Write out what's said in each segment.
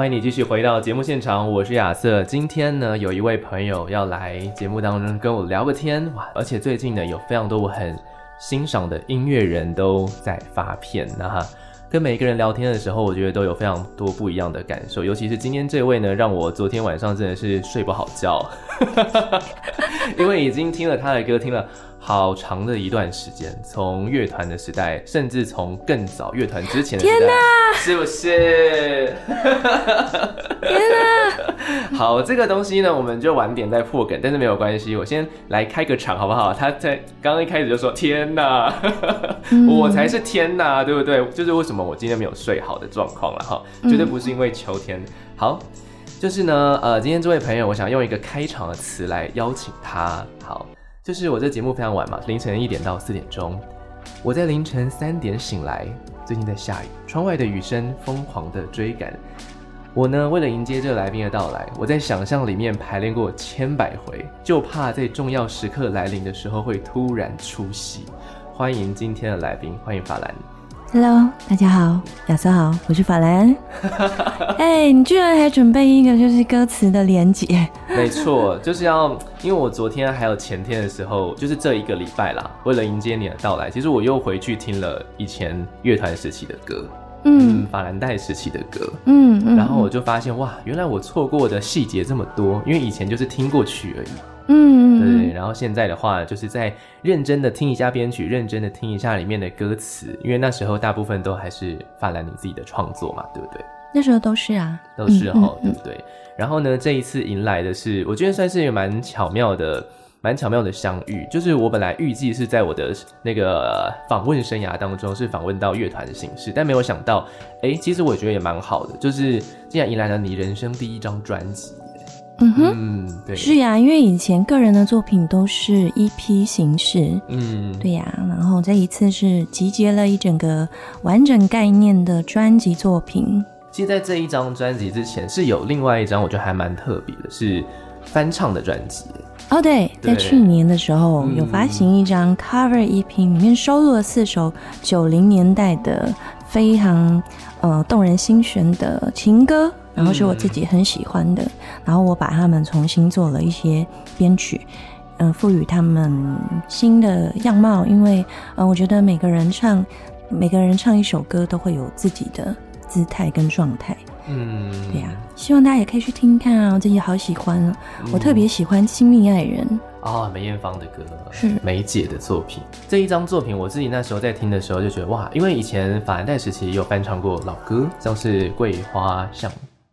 欢迎你继续回到节目现场，我是亚瑟。今天呢，有一位朋友要来节目当中跟我聊个天哇！而且最近呢，有非常多我很欣赏的音乐人都在发片，那哈，跟每一个人聊天的时候，我觉得都有非常多不一样的感受。尤其是今天这位呢，让我昨天晚上真的是睡不好觉，因为已经听了他的歌，听了。好长的一段时间，从乐团的时代，甚至从更早乐团之前的时代，天哪，是不是？天哪！好，这个东西呢，我们就晚点再破梗，但是没有关系，我先来开个场好不好？他在刚刚一开始就说：“天哪，我才是天哪，对不对？”就是为什么我今天没有睡好的状况了哈，绝对不是因为秋天。好，就是呢，呃，今天这位朋友，我想用一个开场的词来邀请他。就是我这节目非常晚嘛，凌晨一点到四点钟。我在凌晨三点醒来，最近在下雨，窗外的雨声疯狂的追赶。我呢，为了迎接这个来宾的到来，我在想象里面排练过千百回，就怕在重要时刻来临的时候会突然出席。欢迎今天的来宾，欢迎法兰。Hello，大家好，亚瑟好，我是法兰。哎、你居然还准备一个就是歌词的连结？没错，就是要，因为我昨天还有前天的时候，就是这一个礼拜啦，为了迎接你的到来，其实我又回去听了以前乐团时期的歌，嗯，法兰黛时期的歌，嗯，嗯，然后我就发现哇，原来我错过的细节这么多，因为以前就是听过曲而已。嗯，对，然后现在的话，就是在认真的听一下编曲，认真的听一下里面的歌词，因为那时候大部分都还是发兰你自己的创作嘛，对不对？那时候都是啊，都是哦，对不对？然后呢，这一次迎来的是，我觉得算是蛮巧妙的、蛮巧妙的相遇。就是我本来预计是在我的那个访问生涯当中是访问到乐团的形式，但没有想到，哎，其实我觉得也蛮好的，就是竟然迎来了你人生第一张专辑。嗯哼，嗯，对，是呀，因为以前个人的作品都是 EP 形式，嗯，对呀，然后这一次是集结了一整个完整概念的专辑作品。其实，在这一张专辑之前，是有另外一张，我觉得还蛮特别的，是翻唱的专辑。哦，对，在去年的时候有发行一张 Cover EP，里面收录了四首九零年代的非常呃动人心弦的情歌。然后是我自己很喜欢的，然后我把他们重新做了一些编曲，嗯、呃，赋予他们新的样貌。因为，呃，我觉得每个人唱，每个人唱一首歌都会有自己的姿态跟状态。嗯，对呀、啊，希望大家也可以去听听看啊，我自己好喜欢啊，我特别喜欢《亲密爱人》啊、哦，梅艳芳的歌是梅姐的作品。这一张作品，我自己那时候在听的时候就觉得哇，因为以前法兰黛时期也有翻唱过老歌，像是《桂花巷》。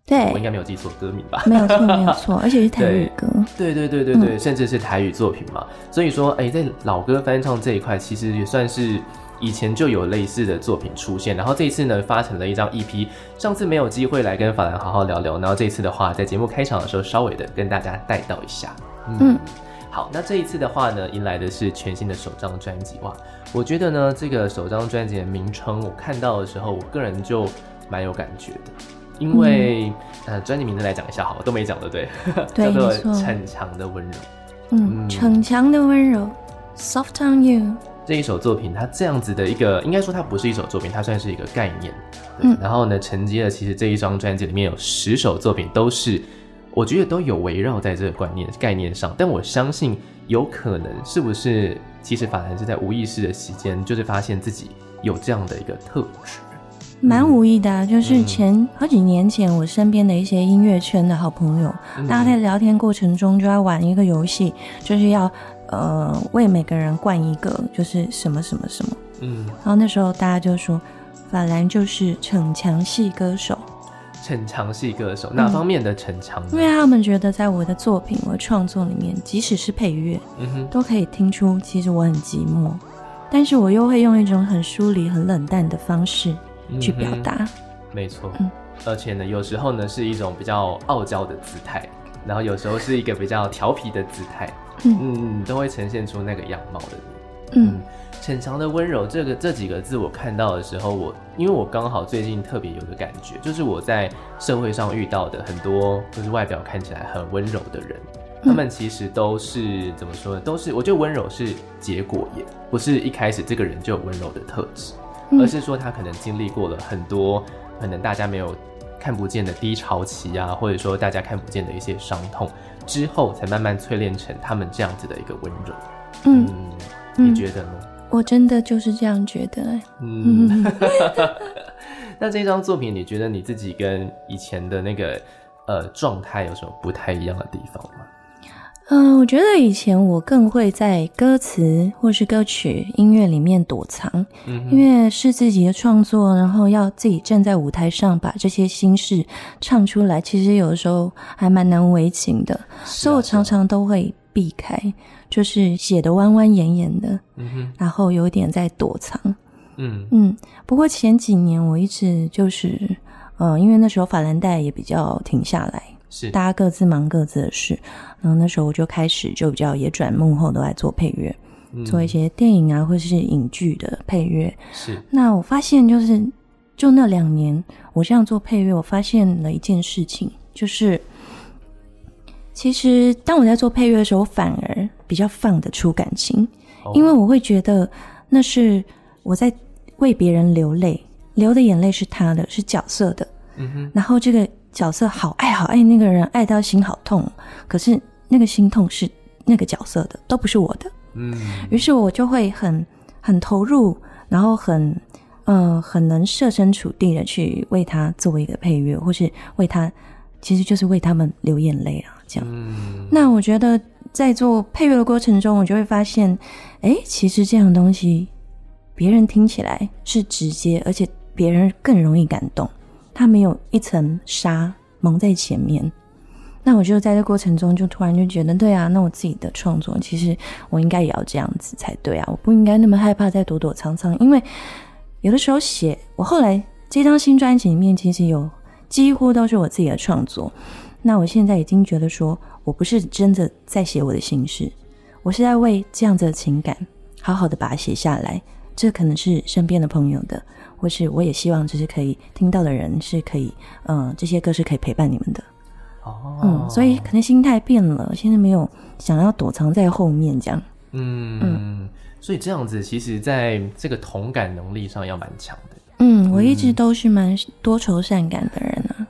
对，我应该没有记错歌名吧？没有错，没有错，而且是台语歌。对对对对对，嗯、甚至是台语作品嘛。所以说，哎，在老歌翻唱这一块，其实也算是以前就有类似的作品出现。然后这一次呢，发成了一张 EP。上次没有机会来跟法兰好好聊聊，然后这一次的话，在节目开场的时候，稍微的跟大家带到一下。嗯，嗯好，那这一次的话呢，迎来的是全新的首张专辑。哇，我觉得呢，这个首张专辑的名称，我看到的时候，我个人就蛮有感觉的。因为，嗯、呃，专辑名字来讲一下好了，都没讲的，对，对，叫做《逞强的温柔》。嗯，逞强的温柔，Soft on You。这一首作品，它这样子的一个，应该说它不是一首作品，它算是一个概念。嗯，然后呢，承接了其实这一张专辑里面有十首作品，都是我觉得都有围绕在这个观念概念上。但我相信，有可能是不是，其实法兰是在无意识的期间，就是发现自己有这样的一个特质。蛮无意的，啊，就是前好几年前，我身边的一些音乐圈的好朋友，嗯，大家在聊天过程中就要玩一个游戏，就是要呃为每个人灌一个就是什么什么什么，嗯，然后那时候大家就说法兰就是逞强系歌手，逞强系歌手哪方面的逞强？因为他们觉得在我的作品、我的创作里面，即使是配乐，嗯哼，都可以听出其实我很寂寞。但是我又会用一种很疏离、很冷淡的方式去表达。嗯、没错，嗯，而且呢，有时候呢是一种比较傲娇的姿态，然后有时候是一个比较调皮的姿态，嗯嗯，都会呈现出那个样貌的你。嗯，浅尝的温柔这个这几个字我看到的时候，我因为我刚好最近特别有个感觉，就是我在社会上遇到的很多就是外表看起来很温柔的人。他们其实都是怎么说呢？都是我觉得温柔是结果，也不是一开始这个人就有温柔的特质，而是说他可能经历过了很多可能大家没有看不见的低潮期啊，或者说大家看不见的一些伤痛之后，才慢慢淬炼成他们这样子的一个温柔。嗯，你觉得呢？我真的就是这样觉得。嗯，那这张作品，你觉得你自己跟以前的那个呃状态有什么不太一样的地方吗？嗯、呃，我觉得以前我更会在歌词或是歌曲音乐里面躲藏，因为是自己的创作，然后要自己站在舞台上把这些心事唱出来，其实有的时候还蛮难为情的，啊、所以我常常都会避开，就是写的弯弯眼眼的，然后有点在躲藏。嗯嗯，不过前几年我一直就是，嗯、呃，因为那时候法兰黛也比较停下来。是大家各自忙各自的事，然后那时候我就开始就比较也转幕后都来做配乐，嗯、做一些电影啊或者是影剧的配乐。是，那我发现就是就那两年我这样做配乐，我发现了一件事情，就是其实当我在做配乐的时候，我反而比较放得出感情，哦、因为我会觉得那是我在为别人流泪，流的眼泪是他的，是角色的。嗯哼，然后这个。角色好爱好爱那个人，爱到心好痛。可是那个心痛是那个角色的，都不是我的。嗯，于是我就会很很投入，然后很呃很能设身处地的去为他做一个配乐，或是为他，其实就是为他们流眼泪啊，这样。嗯，那我觉得在做配乐的过程中，我就会发现，哎，其实这样东西别人听起来是直接，而且别人更容易感动。他没有一层纱蒙在前面，那我就在这过程中就突然就觉得，对啊，那我自己的创作其实我应该也要这样子才对啊，我不应该那么害怕再躲躲藏藏，因为有的时候写，我后来这张新专辑里面其实有几乎都是我自己的创作，那我现在已经觉得说我不是真的在写我的心事，我是在为这样子的情感好好的把它写下来，这可能是身边的朋友的。或是我也希望，就是可以听到的人是可以，嗯、呃，这些歌是可以陪伴你们的。哦，嗯，所以可能心态变了，现在没有想要躲藏在后面这样。嗯嗯，所以这样子，其实在这个同感能力上要蛮强的。嗯，我一直都是蛮多愁善感的人啊，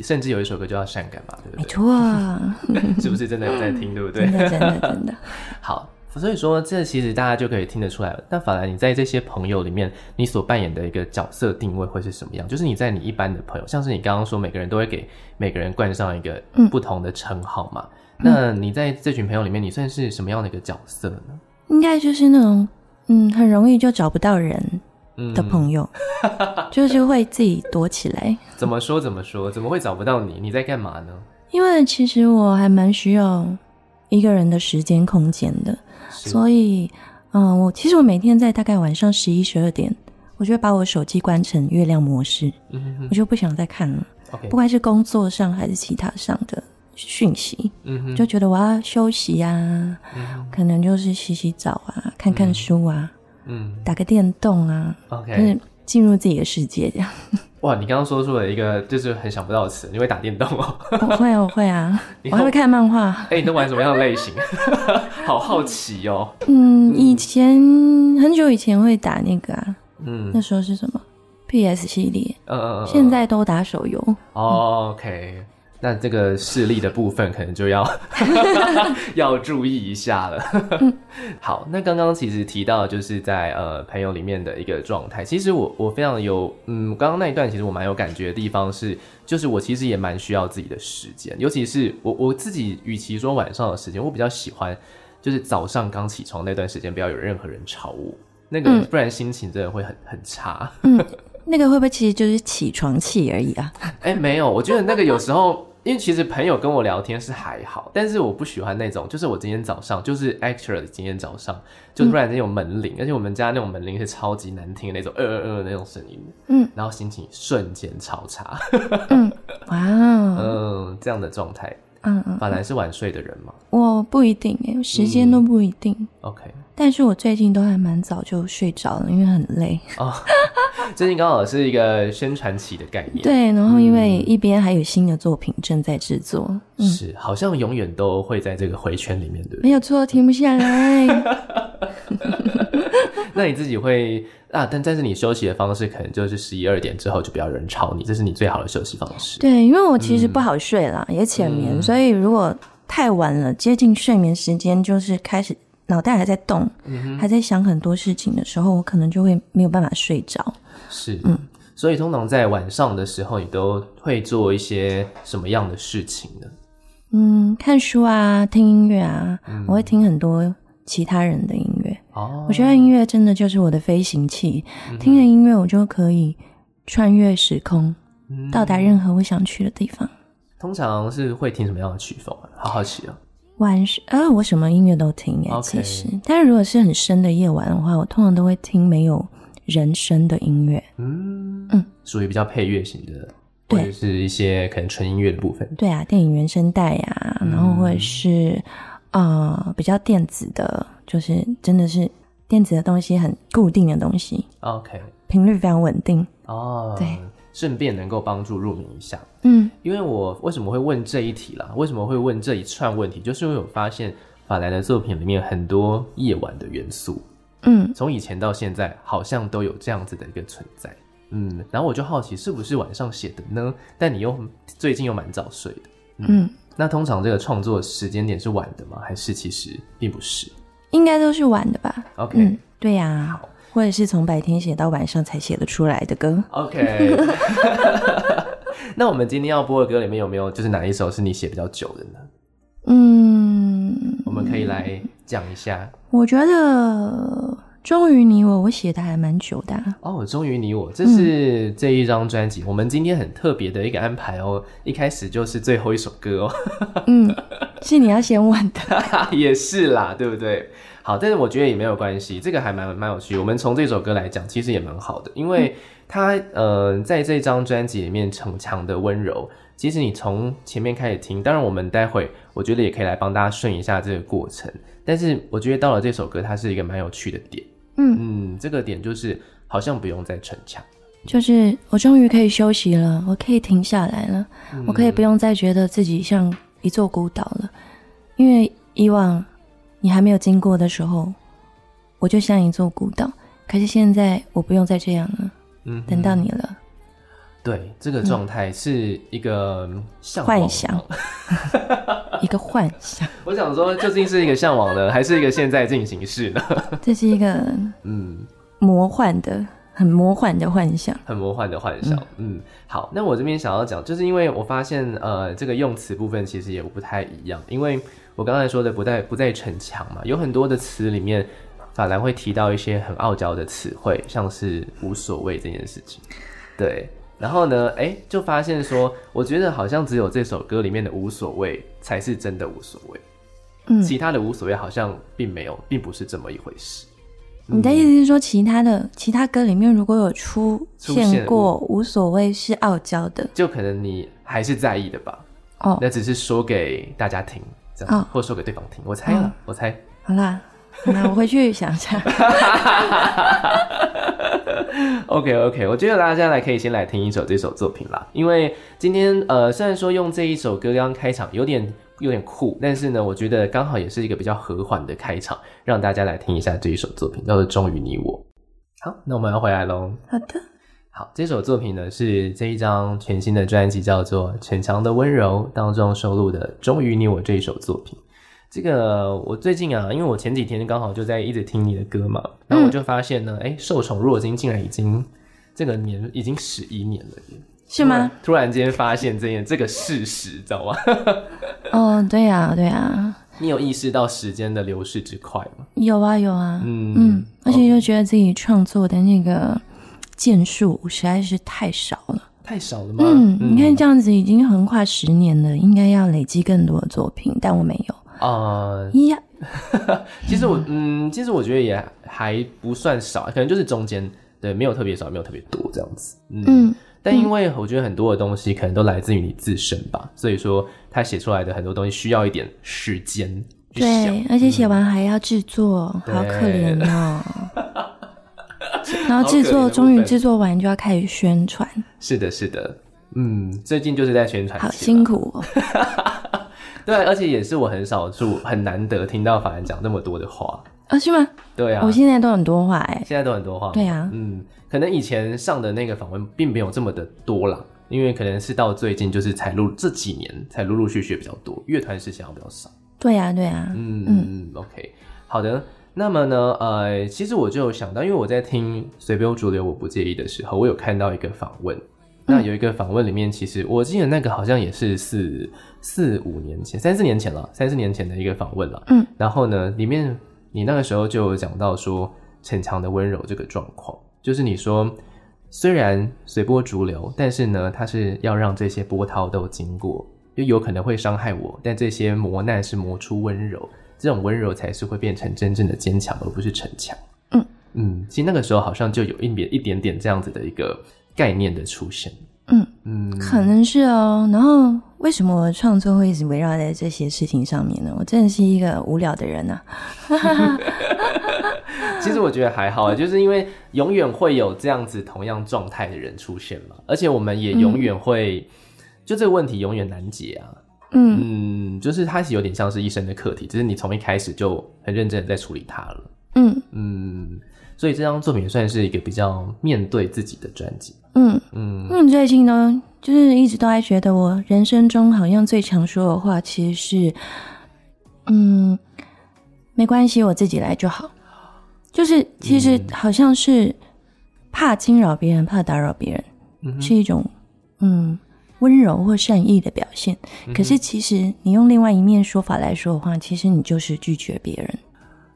甚至有一首歌就叫善感嘛，对不对？没错啊，是不是真的有在听，对不对？真的，真的，真的。好。所以说，这其实大家就可以听得出来了。但反而你在这些朋友里面，你所扮演的一个角色定位会是什么样？就是你在你一般的朋友，像是你刚刚说，每个人都会给每个人冠上一个不同的称号嘛。嗯、那你在这群朋友里面，你算是什么样的一个角色呢？应该就是那种，嗯，很容易就找不到人的朋友，嗯、就是会自己躲起来。怎么说？怎么说？怎么会找不到你？你在干嘛呢？因为其实我还蛮需要一个人的时间空间的。所以，嗯，我其实我每天在大概晚上十一十二点，我就会把我手机关成月亮模式，嗯、哼。哼我就不想再看了。不管是工作上还是其他上的讯息，嗯、哼。就觉得我要休息呀、啊，嗯、可能就是洗洗澡啊，看看书啊，嗯，打个电动啊，OK，就是进入自己的世界这样。哇，你刚刚说出了一个就是很想不到的词，你会打电动哦？我会，我会啊，我还会看漫画。哎、欸，你都玩什么样的类型？好好奇哦。嗯，以前很久以前会打那个啊，嗯，那时候是什么？PS 系列。嗯嗯嗯。现在都打手游。哦、OK。那这个视力的部分可能就要 要注意一下了。好，那刚刚其实提到就是在呃朋友里面的一个状态，其实我我非常有嗯，刚刚那一段其实我蛮有感觉的地方是，就是我其实也蛮需要自己的时间，尤其是我我自己，与其说晚上的时间，我比较喜欢就是早上刚起床那段时间，不要有任何人吵我，那个不然心情真的会很很差。嗯，那个会不会其实就是起床气而已啊？哎、欸，没有，我觉得那个有时候。因为其实朋友跟我聊天是还好，但是我不喜欢那种，就是我今天早上就是 actually 今天早上就突然间有门铃，嗯、而且我们家那种门铃是超级难听的那种，呃呃呃那种声音，嗯，然后心情瞬间超差，嗯，哇，嗯，这样的状态。嗯嗯，法兰是晚睡的人吗？我不一定哎，时间都不一定。嗯、OK，但是我最近都还蛮早就睡着了，因为很累。哦，最近刚好是一个宣传期的概念。对，然后因为一边还有新的作品正在制作，嗯、是好像永远都会在这个回圈里面，对不对？没有错，停不下来。那你自己会？啊，但但是你休息的方式可能就是十一二点之后就不要人吵你，这是你最好的休息方式。对，因为我其实不好睡啦，嗯、也浅眠，嗯、所以如果太晚了，接近睡眠时间，就是开始脑袋还在动，嗯、还在想很多事情的时候，我可能就会没有办法睡着。是，嗯，所以通常在晚上的时候，你都会做一些什么样的事情呢？嗯，看书啊，听音乐啊，嗯、我会听很多。其他人的音乐哦，我觉得音乐真的就是我的飞行器。听着音乐，我就可以穿越时空，嗯、到达任何我想去的地方。通常是会听什么样的曲风啊？好好奇哦。晚上啊，我什么音乐都听耶其实。但是如果是很深的夜晚的话，我通常都会听没有人声的音乐。嗯嗯，属于比较配乐型的，对或者是一些可能纯音乐的部分。对啊，电影原声带呀，然后或者是。嗯啊、呃，比较电子的，就是真的是电子的东西，很固定的东西。OK，频率非常稳定。哦，对，顺便能够帮助入眠一下。嗯，因为我为什么会问这一题啦？为什么会问这一串问题？就是因为我发现法兰的作品里面很多夜晚的元素。嗯，从以前到现在，好像都有这样子的一个存在。嗯，然后我就好奇，是不是晚上写的呢？但你又最近又蛮早睡的。嗯。嗯那通常这个创作时间点是晚的吗？还是其实并不是？应该都是晚的吧。OK，嗯，对呀、啊，好或者是从白天写到晚上才写得出来的歌。OK，那我们今天要播的歌里面有没有就是哪一首是你写比较久的呢？嗯，我们可以来讲一下。我觉得。终于你我，我写的还蛮久的、啊、哦。终于你我，这是这一张专辑，嗯、我们今天很特别的一个安排哦。一开始就是最后一首歌哦。嗯，是你要先问的，也是啦，对不对？好，但是我觉得也没有关系，这个还蛮蛮有趣。我们从这首歌来讲，其实也蛮好的，因为它呃，在这张专辑里面逞强的温柔，其实你从前面开始听，当然我们待会我觉得也可以来帮大家顺一下这个过程。但是我觉得到了这首歌，它是一个蛮有趣的点。嗯嗯，这个点就是好像不用再逞强，就是我终于可以休息了，我可以停下来了，嗯、我可以不用再觉得自己像一座孤岛了，因为以往你还没有经过的时候，我就像一座孤岛，可是现在我不用再这样了，嗯，等到你了。对，这个状态是一个向往幻想，一个幻想。我想说，究竟是一个向往呢，还是一个现在进行式呢？这是一个嗯，魔幻的、很魔幻的幻想，很魔幻的幻想。嗯，嗯，好，那我这边想要讲，就是因为我发现，呃，这个用词部分其实也不太一样，因为我刚才说的不再不再逞强嘛，有很多的词里面，法兰会提到一些很傲娇的词汇，像是无所谓这件事情，对。然后呢，哎，就发现说，我觉得好像只有这首歌里面的无所谓才是真的无所谓，嗯，其他的无所谓好像并没有，并不是这么一回事。你的意思是说，其他的其他歌里面如果有出现过无所谓是傲娇的，就可能你还是在意的吧？哦，那只是说给大家听，这样，哦，或者说给对方听。我猜了，哦，我猜。好啦。那我回去想一下。OK OK，我觉得大家来可以先来听一首这首作品啦，因为今天呃虽然说用这一首歌刚开场有点有点酷，但是呢，我觉得刚好也是一个比较和缓的开场，让大家来听一下这一首作品，叫做《忠于你我》。好，那我们要回来喽。好的。好，这首作品呢是这一张全新的专辑叫做《逞强的温柔》当中收录的《忠于你我》这一首作品。这个我最近啊，因为我前几天刚好就在一直听你的歌嘛，然后我就发现呢，哎、嗯，受宠若惊，竟然已经这个年已经十一年了耶，是吗？突然间发现这件这个事实，知道吗？哦，对呀，对呀。你有意识到时间的流逝之快吗？有啊，有啊，嗯嗯，而且就觉得自己创作的那个件数实在是太少了。太少了吗？嗯，你看这样子已经横跨十年了，应该要累积更多的作品，但我没有啊。呀、呃，其实我嗯，其实我觉得也还不算少，可能就是中间对，没有特别少，没有特别多这样子。嗯，嗯，但因为我觉得很多的东西可能都来自于你自身吧，所以说他写出来的很多东西需要一点时间。对，而且写完还要制作，嗯、好可怜哦。然后制作终于制作完就要开始宣传。是的，是的，嗯，最近就是在宣传，好辛苦哦。对，而且也是我很少数、很难得听到法人讲那么多的话啊？是吗？对啊，我现在都很多话哎，现在都很多话。对啊，嗯，可能以前上的那个访问并没有这么的多啦，因为可能是到最近就是才录这几年才陆陆续续比较多，乐团事情比较少。对呀、啊，对呀、啊，嗯嗯，OK，好的。那么呢，呃，其实我就有想到，因为我在听随波逐流，我不介意的时候，我有看到一个访问。嗯、那有一个访问里面，其实我记得那个好像也是四四五年前、三四年前了，三四年前的一个访问了。嗯。然后呢，里面你那个时候就有讲到说逞强的温柔这个状况，就是你说虽然随波逐流，但是呢，它是要让这些波涛都经过。就有可能会伤害我，但这些磨难是磨出温柔，这种温柔才是会变成真正的坚强，而不是逞强。嗯嗯，其实那个时候好像就有一点一点点这样子的一个概念的出现。嗯嗯，可能是哦。然后为什么我的创作会一直围绕在这些事情上面呢？我真的是一个无聊的人啊。其实我觉得还好，就是因为永远会有这样子同样状态的人出现嘛，而且我们也永远会。嗯就这个问题永远难解啊，嗯。嗯，就是它是有点像是一生的课题，只是你从一开始就很认真的在处理它了，嗯。嗯，所以这张作品算是一个比较面对自己的专辑，嗯嗯，嗯，最近呢，就是一直都还觉得我人生中好像最常说的话，其实是，嗯，没关系，我自己来就好，就是其实好像是怕惊扰别人，怕打扰别人，嗯、是一种嗯。温柔或善意的表现，可是其实你用另外一面说法来说的话，其实你就是拒绝别人。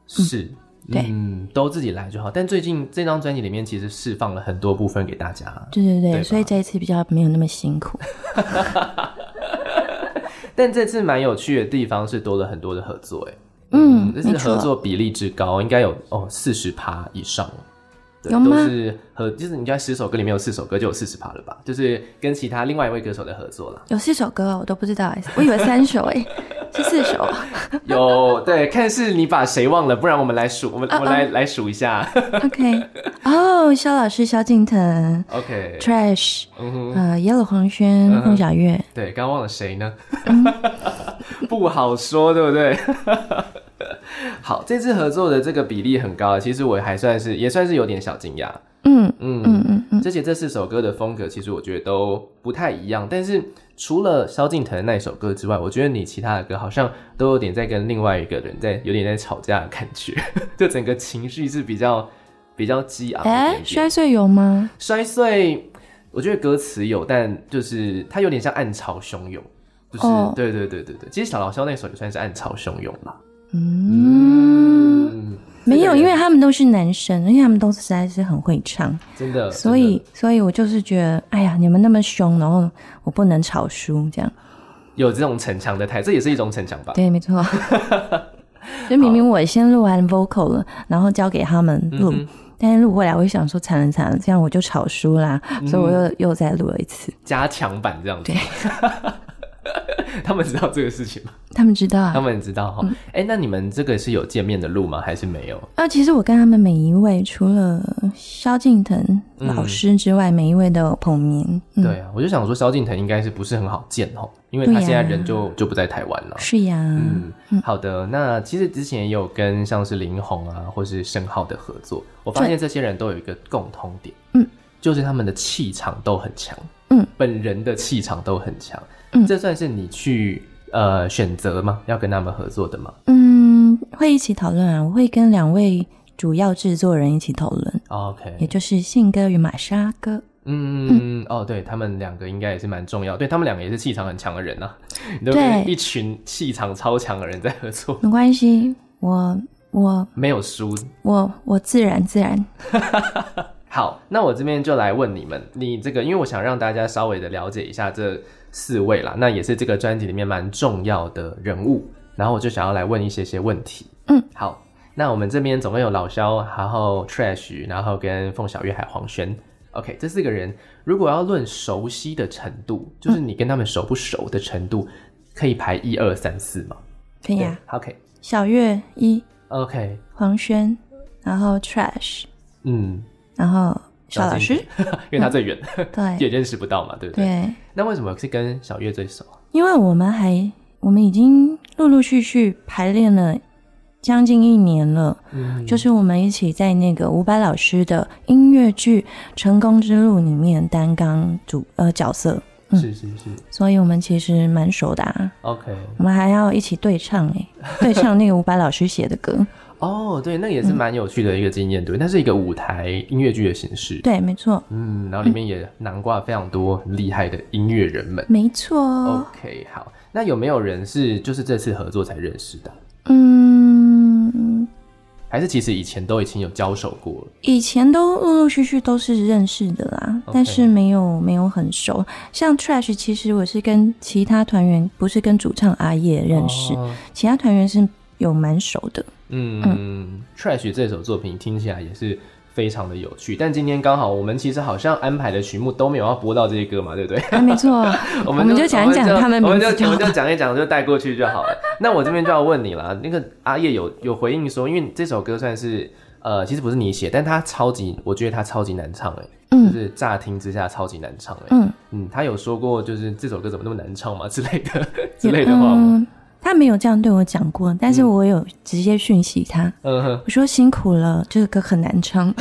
是，对，嗯，都自己来就好。但最近这张专辑里面其实释放了很多部分给大家。对对对，对，所以这一次比较没有那么辛苦。但这次蛮有趣的地方是多了很多的合作，哎，嗯，这次合作比例之高，应该有哦四十趴以上。对，有吗？都是和就是你在十首歌里面有四首歌就有四十趴了吧？就是跟其他另外一位歌手的合作了。有四首歌我都不知道哎，我以为三首哎，是四首。有对，看是你把谁忘了，不然我们来数，我们、uh -oh. 我们来来数一下。OK，哦，肖老师萧敬腾，OK，Trash，、嗯哼，呃，Yellow 黄轩孟小月，对，刚忘了谁呢？嗯、不好说，对不对？好，这次合作的这个比例很高，其实我还算是也算是有点小惊讶。嗯嗯嗯嗯嗯，而且这四首歌的风格其实我觉得都不太一样。但是除了萧敬腾的那首歌之外，我觉得你其他的歌好像都有点在跟另外一个人在有点在吵架的感觉，就整个情绪是比较 比较激昂。哎，摔碎有吗？摔碎，我觉得歌词有，但就是它有点像暗潮汹涌，就是、哦、对对对对对。其实小老萧那首也算是暗潮汹涌吧。嗯，嗯，没有，因为他们都是男生，而且他们都实在是很会唱，真的。所以，所以我就是觉得，哎呀，你们那么凶，然后我不能吵输，这样。有这种逞强的态，这也是一种逞强吧？对，没错。就明明我先录完 vocal 了，然后交给他们录，嗯，但是录过来，我就想说惨了惨了，这样我就吵输啦，嗯，所以我又又再录了一次，加强版这样子。对。他们知道这个事情吗？他们知道啊，他们知道哈。哎、嗯欸，那你们这个是有见面的路吗？还是没有？啊，其实我跟他们每一位，除了萧敬腾老师之外，嗯、每一位都有碰面、嗯。对啊，我就想说，萧敬腾应该是不是很好见哦？因为他现在人就、啊、就不在台湾了。是呀、啊，嗯，好的。那其实之前也有跟像是林红啊，或是申浩的合作，我发现这些人都有一个共通点，嗯，就是他们的气场都很强，嗯，本人的气场都很强。嗯，这算是你去呃选择吗？要跟他们合作的吗？嗯，会一起讨论啊。我会跟两位主要制作人一起讨论。OK，也就是信哥与玛莎哥。嗯嗯哦，对他们两个应该也是蛮重要。对他们两个也是气场很强的人啊。对，都跟一群气场超强的人在合作。没关系，我我没有输，我我自然自然。好，那我这边就来问你们，你这个，因为我想让大家稍微的了解一下这四位啦，那也是这个专辑里面蛮重要的人物，然后我就想要来问一些些问题。嗯，好，那我们这边总共有老萧，然后 Trash，然后跟凤小岳还有黄轩。OK，这四个人如果要论熟悉的程度，就是你跟他们熟不熟的程度，嗯、可以排一二三四吗？可以啊。OK，小月一，OK，黄轩，然后 Trash，嗯，然后小老师，因为他最远，嗯、对，也认识不到嘛，对不对？对。那为什么是跟小月最熟？因为我们还，我们已经陆陆续续排练了。将近一年了，嗯，就是我们一起在那个伍佰老师的音乐剧《成功之路》里面担纲主呃角色，嗯，是是是，所以我们其实蛮熟的啊。OK，我们还要一起对唱哎，对唱那个伍佰老师写的歌。哦，对，那也是蛮有趣的一个经验，嗯，对，那是一个舞台音乐剧的形式，对，没错，嗯，然后里面也囊括非常多很厉害的音乐人们，没错。OK，好，那有没有人是就是这次合作才认识的？嗯，还是其实以前都已经有交手过了，以前都陆陆续续都是认识的啦，Okay. 但是没有没有很熟。像 Trash，其实我是跟其他团员，不是跟主唱阿叶认识，哦、其他团员是有蛮熟的。嗯嗯，Trash 这首作品听起来也是。非常的有趣，但今天刚好我们其实好像安排的曲目都没有要播到这些歌嘛，对不对？啊、没错，我们就讲一讲他们，我们就我们就讲一讲就带过去就好了。那我这边就要问你了，那个阿叶有有回应说，因为这首歌算是呃，其实不是你写，但他超级，我觉得他超级难唱哎，嗯，就是乍听之下超级难唱哎，嗯嗯，他有说过就是这首歌怎么那么难唱嘛之类的 之类的话吗？嗯他没有这样对我讲过，但是我有直接讯息他，嗯、我说辛苦了，这个歌很难唱，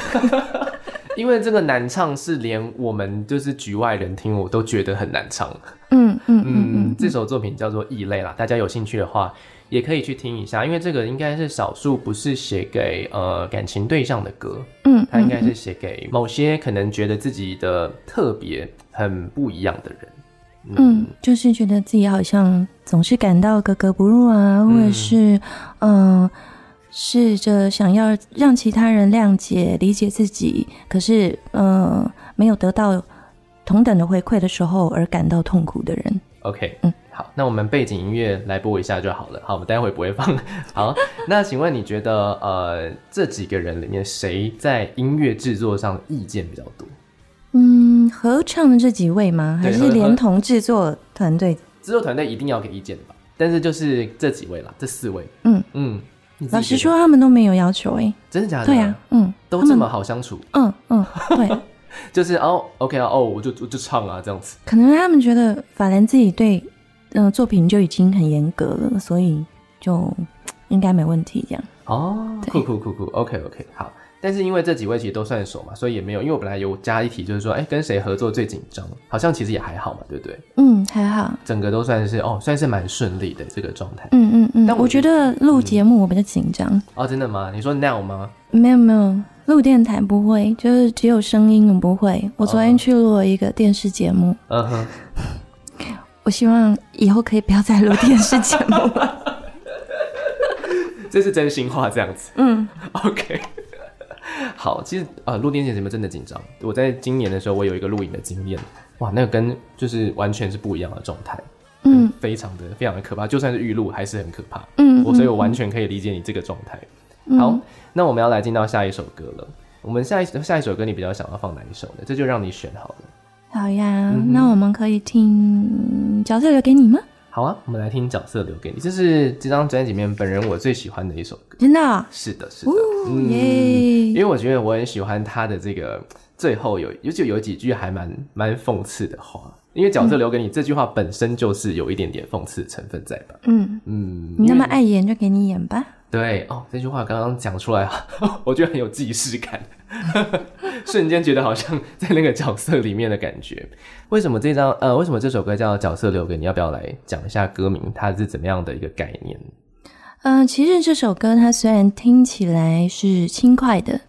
因为这个难唱是连我们就是局外人听我都觉得很难唱。嗯嗯嗯，嗯，嗯，这首作品叫做《异类》啦，大家有兴趣的话也可以去听一下，因为这个应该是少数不是写给呃感情对象的歌，嗯，他应该是写给某些可能觉得自己的特别很不一样的人。嗯，就是觉得自己好像总是感到格格不入啊，嗯、或者是嗯，试着想要让其他人谅解、理解自己，可是嗯，没有得到同等的回馈的时候而感到痛苦的人。OK，嗯，好，那我们背景音乐来播一下就好了。好，我们待会不会放。好，那请问你觉得呃，这几个人里面谁在音乐制作上意见比较多？嗯，合唱的这几位吗？还是连同制作团队？制作团队一定要给意见的吧？但是就是这几位啦，这四位。嗯嗯，老实说，他们都没有要求哎、欸，真的假的？对啊，嗯，都这么好相处。嗯嗯，对，就是哦，OK 啊，哦，我就我就唱啊，这样子。可能他们觉得法兰自己对嗯、呃、作品就已经很严格了，所以就应该没问题这样。哦，酷酷酷酷，OK OK，好。但是因为这几位其实都算熟嘛，所以也没有。因为我本来有加一题，就是说，哎、欸，跟谁合作最紧张？好像其实也还好嘛，对不对？嗯，还好。整个都算是哦，算是蛮顺利的这个状态。嗯嗯嗯。但我觉得录节目我比较紧张、嗯。哦，真的吗？你说 now 吗？没有没有，录电台不会，就是只有声音我不会。我昨天去录了一个电视节目。嗯哼。我希望以后可以不要再录电视节目了。这是真心话，这样子。嗯。OK。好，其实呃，录电节目真的紧张。我在今年的时候，我有一个录影的经验，哇，那个跟就是完全是不一样的状态，嗯，非常的非常的可怕。就算是预录，还是很可怕，嗯，我所以我完全可以理解你这个状态。嗯、好，那我们要来进到下一首歌了。我们下一下一首歌，你比较想要放哪一首呢？这就让你选好了。好呀，嗯、那我们可以听角色留给你吗？好啊，我们来听角色留给你。这是这张专辑里面本人我最喜欢的一首歌。真的啊？是的，是的。嗯，因为我觉得我很喜欢他的这个最后有，尤其有几句还蛮蛮讽刺的话。因为角色留给你这句话本身就是有一点点讽刺成分在吧？嗯嗯，你那么爱演就给你演吧。对哦，这句话刚刚讲出来，我觉得很有既视感，瞬间觉得好像在那个角色里面的感觉。为什么这张呃，为什么这首歌叫《角色留给你》？要不要来讲一下歌名？它是怎么样的一个概念？嗯、呃，其实这首歌它虽然听起来是轻快的，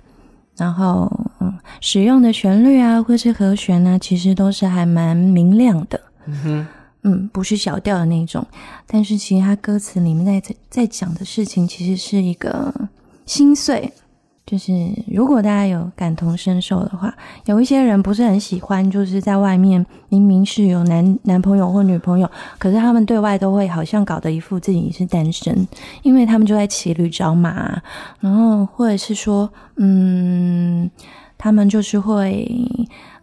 然后嗯，使用的旋律啊，或是和弦呢、啊，其实都是还蛮明亮的。嗯哼。嗯，不是小调的那种，但是其实它歌词里面在在在讲的事情，其实是一个心碎，就是如果大家有感同身受的话，有一些人不是很喜欢，就是在外面明明是有男男朋友或女朋友，可是他们对外都会好像搞得一副自己是单身，因为他们就在骑驴找马，然后或者是说，嗯，他们就是会，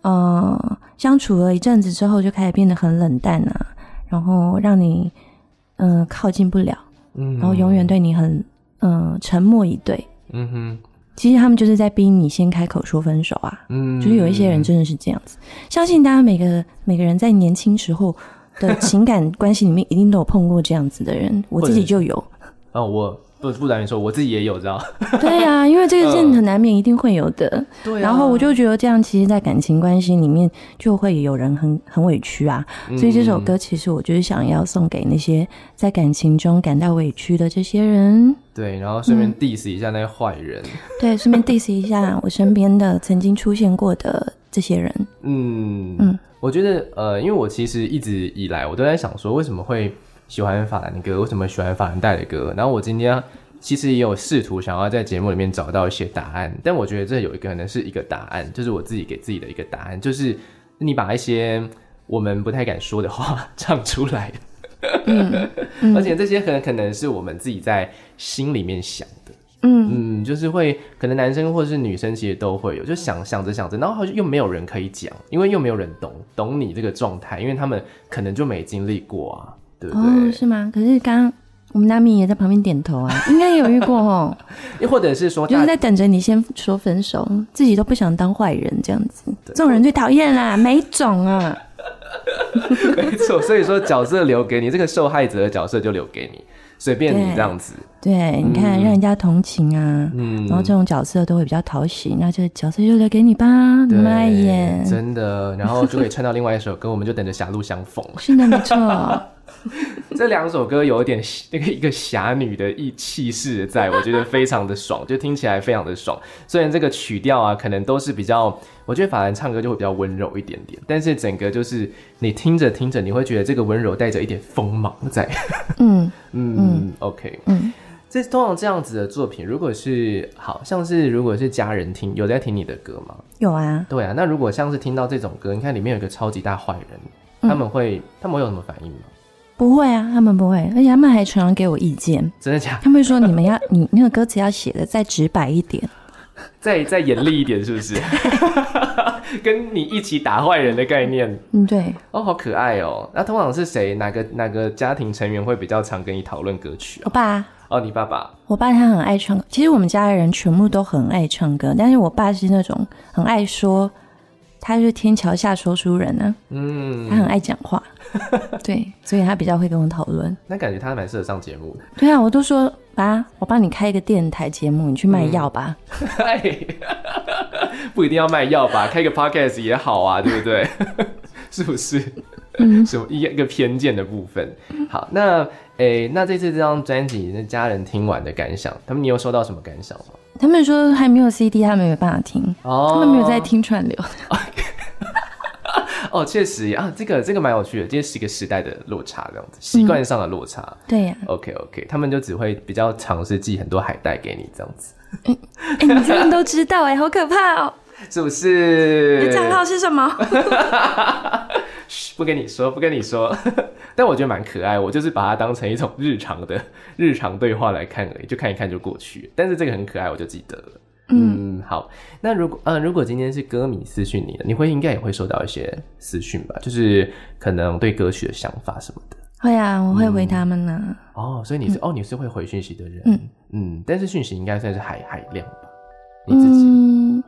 呃，相处了一阵子之后就开始变得很冷淡啊，然后让你，嗯、呃，靠近不了，嗯，然后永远对你很，嗯、呃，沉默以对，嗯哼。其实他们就是在逼你先开口说分手啊，嗯，就是有一些人真的是这样子。相信大家每个每个人在年轻时候的情感关系里面，一定都有碰过这样子的人，我自己就有。哦，我。不不然你说，我自己也有，知道？对呀、啊，因为这个是很难免，一定会有的。呃、对、啊。然后我就觉得这样，其实，在感情关系里面，就会有人很很委屈啊。嗯、所以这首歌，其实我就是想要送给那些在感情中感到委屈的这些人。对，然后顺便 diss 一下那些坏人。嗯、对，顺便 diss 一下我身边的曾经出现过的这些人。嗯嗯，我觉得呃，因为我其实一直以来我都在想说，为什么会。喜欢法兰歌，为什么喜欢法兰带的歌？然后我今天其实也有试图想要在节目里面找到一些答案，但我觉得这有一个可能是一个答案，就是我自己给自己的一个答案，就是你把一些我们不太敢说的话 唱出来，嗯嗯、而且这些可能可能是我们自己在心里面想的，嗯嗯，就是会可能男生或者是女生其实都会有，就想想着想着，然后好像又没有人可以讲，因为又没有人懂懂你这个状态，因为他们可能就没经历过啊。对对哦，是吗？可是刚刚我们娜米也在旁边点头啊，应该有遇过哦。又或者是说，就是在等着你先说分手，自己都不想当坏人这样子。这种人最讨厌啦，没种啊。没错，所以说角色留给你，这个受害者的角色就留给你，随便你这样子。对，对你看，嗯、让人家同情啊，嗯，然后这种角色都会比较讨喜，那这个角色就留给你吧，妈耶，真的，然后就可以串到另外一首歌，我们就等着狭路相逢。是的，没错。这两首歌有一点那个一个侠女的意气势在，我觉得 非常的爽，就听起来非常的爽。虽然这个曲调啊，可能都是比较，我觉得法兰唱歌就会比较温柔一点点，但是整个就是你听着听着，你会觉得这个温柔带着一点锋芒在。嗯嗯嗯，OK，嗯，这通常这样子的作品，如果是好像是如果是家人听，有在听你的歌吗？有啊，对啊。那如果像是听到这种歌，你看里面有一个超级大坏人，他们会、嗯、他们会有什么反应吗？不会啊，他们不会，而且他们还常常给我意见。真的假的？他们说，你们要 你那个歌词要写的再直白一点，再再严厉一点，是不是？跟你一起打坏人的概念。嗯，对。哦，好可爱哦。那通常是谁？哪个哪个家庭成员会比较常跟你讨论歌曲？我爸。哦，你爸爸。我爸他很爱唱歌，其实我们家的人全部都很爱唱歌，但是我爸是那种很爱说。他是天桥下说书人呢、啊，嗯，他很爱讲话，对，所以他比较会跟我讨论。那感觉他蛮适合上节目的。对啊，我都说爸，我帮你开一个电台节目，你去卖药吧。嗯 不一定要卖药吧，开个 podcast 也好啊，对不对？是不是？嗯，什么一一个偏见的部分？好，那诶、欸，那这次这张专辑，那家人听完的感想，他们你有收到什么感想吗？他们说还没有 CD，他们没办法听。哦，他们没有在听串流。哦，确实啊，这个这个蛮有趣的，这是一个时代的落差，这样子习惯上的落差。嗯、对呀、啊。OK OK，他们就只会比较尝试寄很多海带给你，这样子。哎、欸欸，你这样都知道哎，好可怕哦！是不是？你的账号是什么？不跟你说，不跟你说。但我觉得蛮可爱，我就是把它当成一种日常的日常对话来看而已，就看一看就过去。但是这个很可爱，我就记得了。嗯，嗯，好。那如果呃，如果今天是歌迷私讯你的，你会应该也会收到一些私讯吧？就是可能对歌曲的想法什么的。会啊，我会回他们呢、啊嗯。哦，所以你是、嗯、哦，你是会回讯息的人。嗯嗯，但是讯息应该算是海海量吧？你自己？嗯，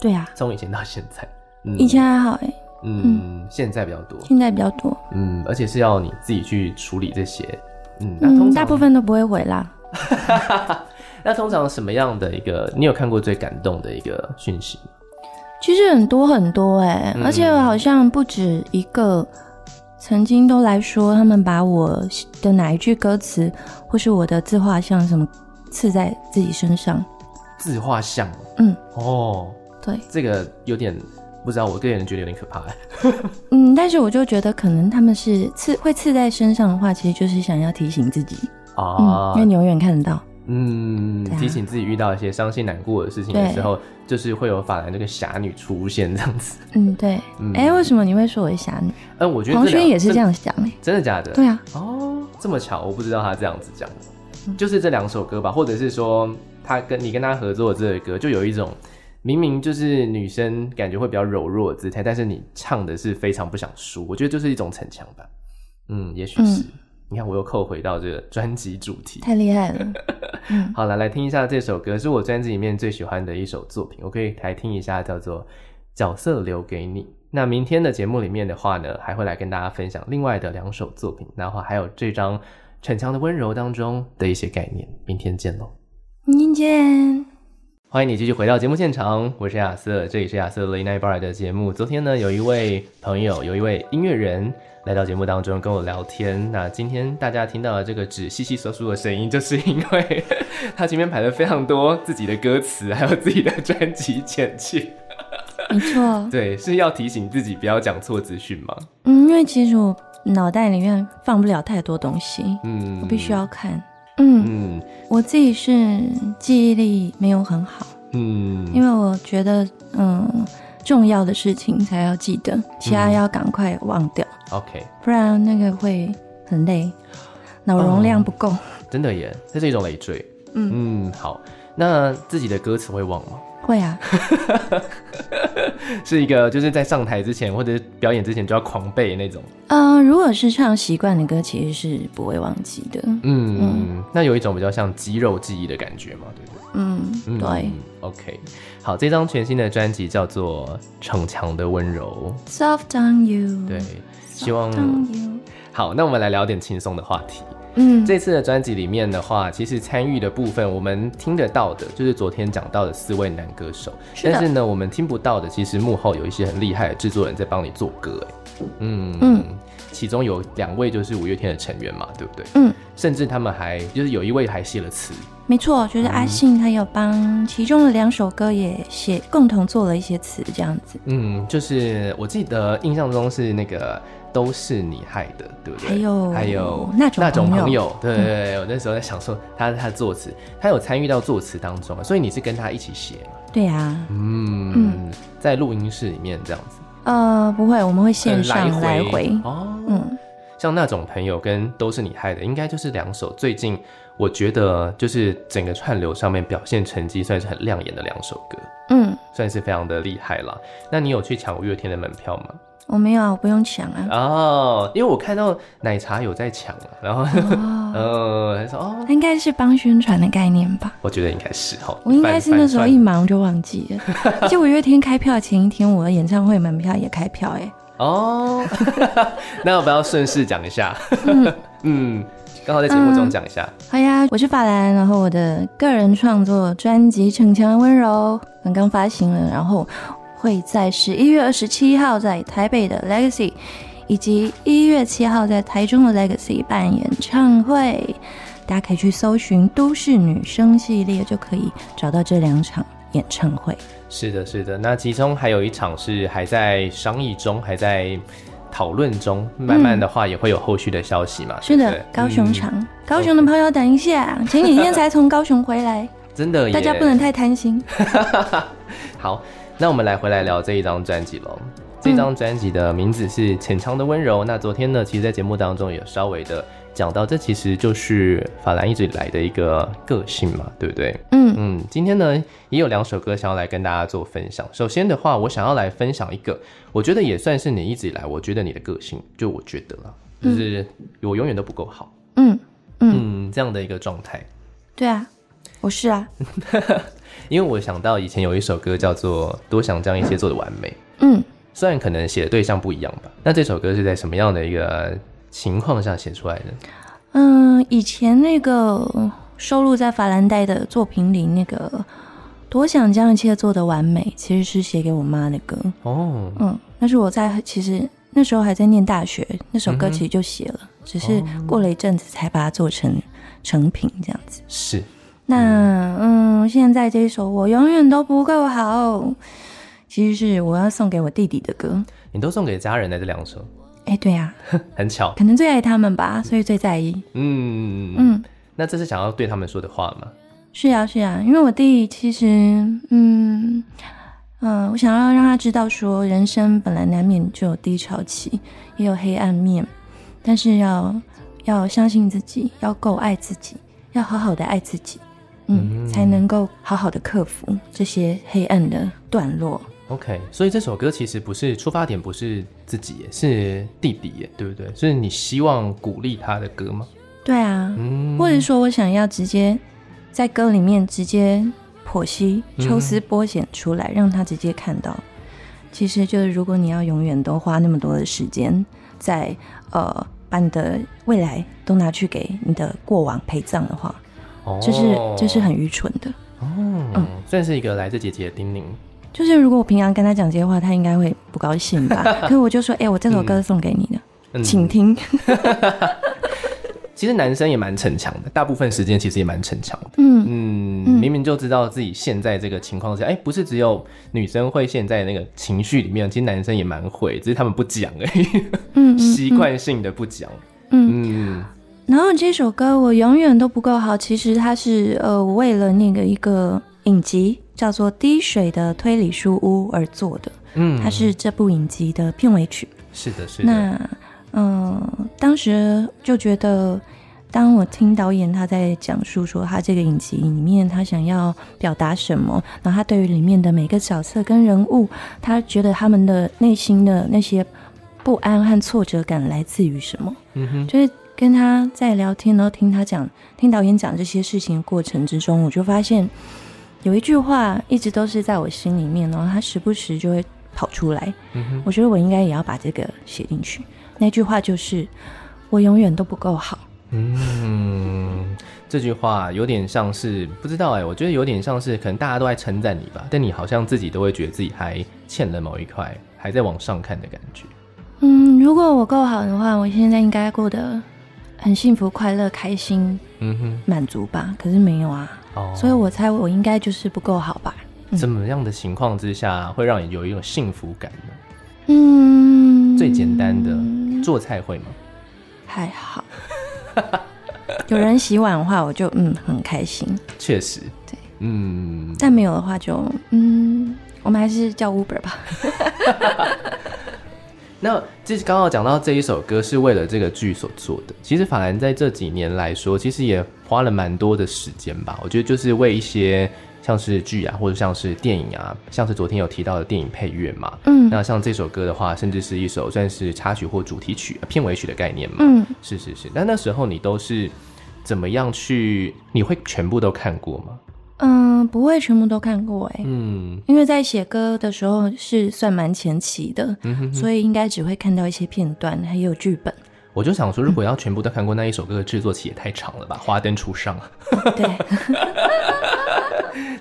对啊。从以前到现在，嗯、以前还好哎。嗯，嗯，现在比较多，现在比较多。嗯，而且是要你自己去处理这些。嗯，那通常、嗯、大部分都不会回啦。那通常什么样的一个？你有看过最感动的一个讯息？其实很多很多哎、欸，嗯、而且好像不止一个，曾经都来说他们把我的哪一句歌词或是我的自画像什么刺在自己身上。自画像？嗯，哦，对，这个有点。不知道，我个人觉得有点可怕。嗯，但是我就觉得，可能他们是刺会刺在身上的话，其实就是想要提醒自己啊、嗯，因为你永远看得到。嗯，提醒自己遇到一些伤心难过的事情的时候，就是会有法兰这个侠女出现这样子。嗯，对。哎、为什么你会说我是侠女？嗯，我觉得黄轩也是这样想哎，真的假的？对啊。哦，这么巧，我不知道他这样子讲。嗯、就是这两首歌吧，或者是说他跟你跟他合作的这个歌，就有一种明明就是女生感觉会比较柔弱的姿态，但是你唱的是非常不想输。我觉得就是一种逞强吧。嗯，也许是。嗯你看，我又扣回到这个专辑主题，太厉害了。嗯、好了，来听一下这首歌，是我专辑里面最喜欢的一首作品。我可以来听一下，叫做《角色留给你》。那明天的节目里面的话呢，还会来跟大家分享另外的两首作品，然后还有这张《逞强的温柔》当中的一些概念。明天见喽！明天见！欢迎你继续回到节目现场，我是亚瑟，这里是亚瑟 Late Night Bar 的节目。昨天呢，有一位朋友，有一位音乐人。来到节目当中跟我聊天，那今天大家听到的这个纸窸窸窣窣的声音，就是因为他前面排了非常多自己的歌词，还有自己的专辑简介。没错，对，是要提醒自己不要讲错资讯吗？嗯，因为其实我脑袋里面放不了太多东西，嗯，我必须要看。嗯嗯，我自己是记忆力没有很好，嗯，因为我觉得，嗯。重要的事情才要记得，其他要赶快忘掉。嗯、OK，不然那个会很累，脑容量不够。嗯。真的耶，这是一种累赘。嗯嗯，好，那自己的歌词会忘吗？会啊，是一个就是在上台之前或者表演之前就要狂背那种。嗯、呃，如果是唱习惯的歌，其实是不会忘记的。嗯嗯，那有一种比较像肌肉记忆的感觉嘛，对不对？嗯，对。嗯、OK，好，这张全新的专辑叫做《逞强的温柔》，Soft on You。对，希望。好，那我们来聊点轻松的话题。嗯，这次的专辑里面的话，其实参与的部分我们听得到的，就是昨天讲到的四位男歌手。是但是呢，我们听不到的，其实幕后有一些很厉害的制作人在帮你做歌。哎，嗯嗯，其中有两位就是五月天的成员嘛，对不对？嗯，甚至他们还就是有一位还写了词。没错，就是阿信，他有帮其中的两首歌也写，共同做了一些词，这样子。嗯，就是我记得印象中是那个。都是你害的，对不对？还有还有那种那种朋友，对对对，嗯、我那时候在想说他他的作词，他有参与到作词当中，所以你是跟他一起写吗？对呀、啊，嗯，嗯在录音室里面这样子。呃，不会，我们会线上来回，来回哦。嗯，像那种朋友跟都是你害的，应该就是两首最近我觉得就是整个串流上面表现成绩算是很亮眼的两首歌，嗯，算是非常的厉害了。那你有去抢五月天的门票吗？我没有啊，我不用抢啊。哦，因为我看到奶茶有在抢啊，然后，哦，呃，他说哦，应该是帮宣传的概念吧。我觉得应该是哈。我应该是那时候一忙就忘记了。就五月天开票前一天，我的演唱会门票也开票哎。哦，那我不要顺势讲一下。嗯，刚好在节目中讲一下。嗯、好呀，我是法兰，然后我的个人创作专辑《逞强的温柔》刚刚发行了，然后。会在十一月二十七号在台北的 Legacy，以及一月七号在台中的 Legacy 办演唱会，大家可以去搜寻《都市女生》系列，就可以找到这两场演唱会。是的，是的。那其中还有一场是还在商议中，还在讨论中，慢慢的话也会有后续的消息嘛。是的，高雄场，嗯、高雄的朋友等一下，前几天才从高雄回来，真的，大家不能太贪心。好。那我们来回来聊这一张专辑喽。这张专辑的名字是《浅尝的温柔》。那昨天呢，其实，在节目当中也稍微的讲到，这其实就是法兰一直以来的一个个性嘛，对不对？嗯嗯。今天呢，也有两首歌想要来跟大家做分享。首先的话，我想要来分享一个，我觉得也算是你一直以来，我觉得你的个性，就我觉得啦，就是我永远都不够好。嗯嗯，嗯，这样的一个状态。对啊，我是啊。因为我想到以前有一首歌叫做《多想将一切做的完美》，嗯，虽然可能写的对象不一样吧，那这首歌是在什么样的一个情况下写出来的？嗯，以前那个收录在法兰黛的作品里，那个《多想将一切做的完美》，其实是写给我妈的歌。哦，嗯，那是我在其实那时候还在念大学，那首歌其实就写了，嗯、只是过了一阵子才把它做成成品这样子。是。那嗯，现在这一首我永远都不够好，其实是我要送给我弟弟的歌。你都送给家人的这两首？哎、欸，对呀、啊，很巧，可能最爱他们吧，所以最在意。嗯嗯，那这是想要对他们说的话吗？是啊，是啊，因为我弟其实，嗯嗯、呃，我想要让他知道说，人生本来难免就有低潮期，也有黑暗面，但是要要相信自己，要够爱自己，要好好的爱自己，嗯，嗯才能够好好的克服这些黑暗的段落。OK，所以这首歌其实不是出发点，不是自己，是弟弟耶，对不对？是你希望鼓励他的歌吗？对啊，嗯，或者说我想要直接。在歌里面直接剖析、抽丝剥茧出来，嗯、让他直接看到，其实就是如果你要永远都花那么多的时间在呃把你的未来都拿去给你的过往陪葬的话，哦，这是这是很愚蠢的哦。嗯，算是一个来自姐姐的叮咛。就是如果我平常跟他讲这些话，他应该会不高兴吧？可是我就说，哎、欸，我这首歌送给你的，嗯、请听。其实男生也蛮逞强的，大部分时间其实也蛮逞强的。嗯嗯，明明就知道自己现在这个情况下，哎、欸，不是只有女生会陷在那个情绪里面，其实男生也蛮会，只是他们不讲而已。嗯，习惯性的不讲。嗯嗯。然后这首歌我永远都不够好，其实它是呃为了那个一个影集叫做《滴水的推理书屋》而做的。嗯，它是这部影集的片尾曲。是的，是的。那。嗯，当时就觉得，当我听导演他在讲述说他这个影集里面他想要表达什么，然后他对于里面的每个角色跟人物，他觉得他们的内心的那些不安和挫折感来自于什么？嗯哼，就是跟他在聊天，然后听他讲，听导演讲这些事情的过程之中，我就发现有一句话一直都是在我心里面，然后他时不时就会跑出来。嗯，我觉得我应该也要把这个写进去。那句话就是“我永远都不够好”。嗯，这句话有点像是不知道哎、欸，我觉得有点像是可能大家都在称赞你吧，但你好像自己都会觉得自己还欠了某一块，还在往上看的感觉。嗯，如果我够好的话，我现在应该过得很幸福、快乐、开心，嗯哼，满足吧。可是没有啊，哦，所以我猜我应该就是不够好吧。怎、嗯、么样的情况之下会让你有一种幸福感呢？嗯，最简单的。做菜会吗？还好，有人洗碗的话，我就嗯很开心。确实，对，嗯，但没有的话就嗯，我们还是叫 Uber 吧。那这刚好讲到这一首歌是为了这个剧所做的。其实法兰在这几年来说，其实也花了蛮多的时间吧。我觉得就是为一些。像是剧啊，或者像是电影啊，像是昨天有提到的电影配乐嘛，嗯，那像这首歌的话，甚至是一首算是插曲或主题曲、片尾曲的概念嘛，嗯，是是是。那那时候你都是怎么样去？你会全部都看过吗？嗯，不会全部都看过哎、欸，嗯，因为在写歌的时候是算蛮前期的，嗯哼哼，所以应该只会看到一些片段，还有剧本。我就想说，如果要全部都看过那一首歌的制作期也太长了吧？华灯初上，对。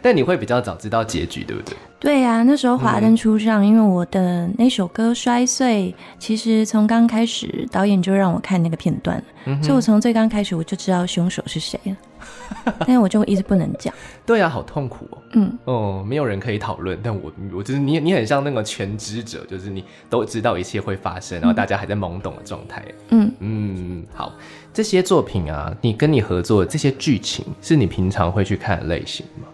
但你会比较早知道结局，对不对？对呀、啊，那时候华灯初上，嗯、因为我的那首歌《摔碎》，其实从刚开始导演就让我看那个片段，嗯、所以我从最刚开始我就知道凶手是谁了。但是我就一直不能讲。对呀、啊，好痛苦哦。嗯哦，没有人可以讨论，但我我就是你，你很像那个全知者，就是你都知道一切会发生，然后大家还在懵懂的状态。嗯嗯，好，这些作品啊，你跟你合作的这些剧情，是你平常会去看的类型吗？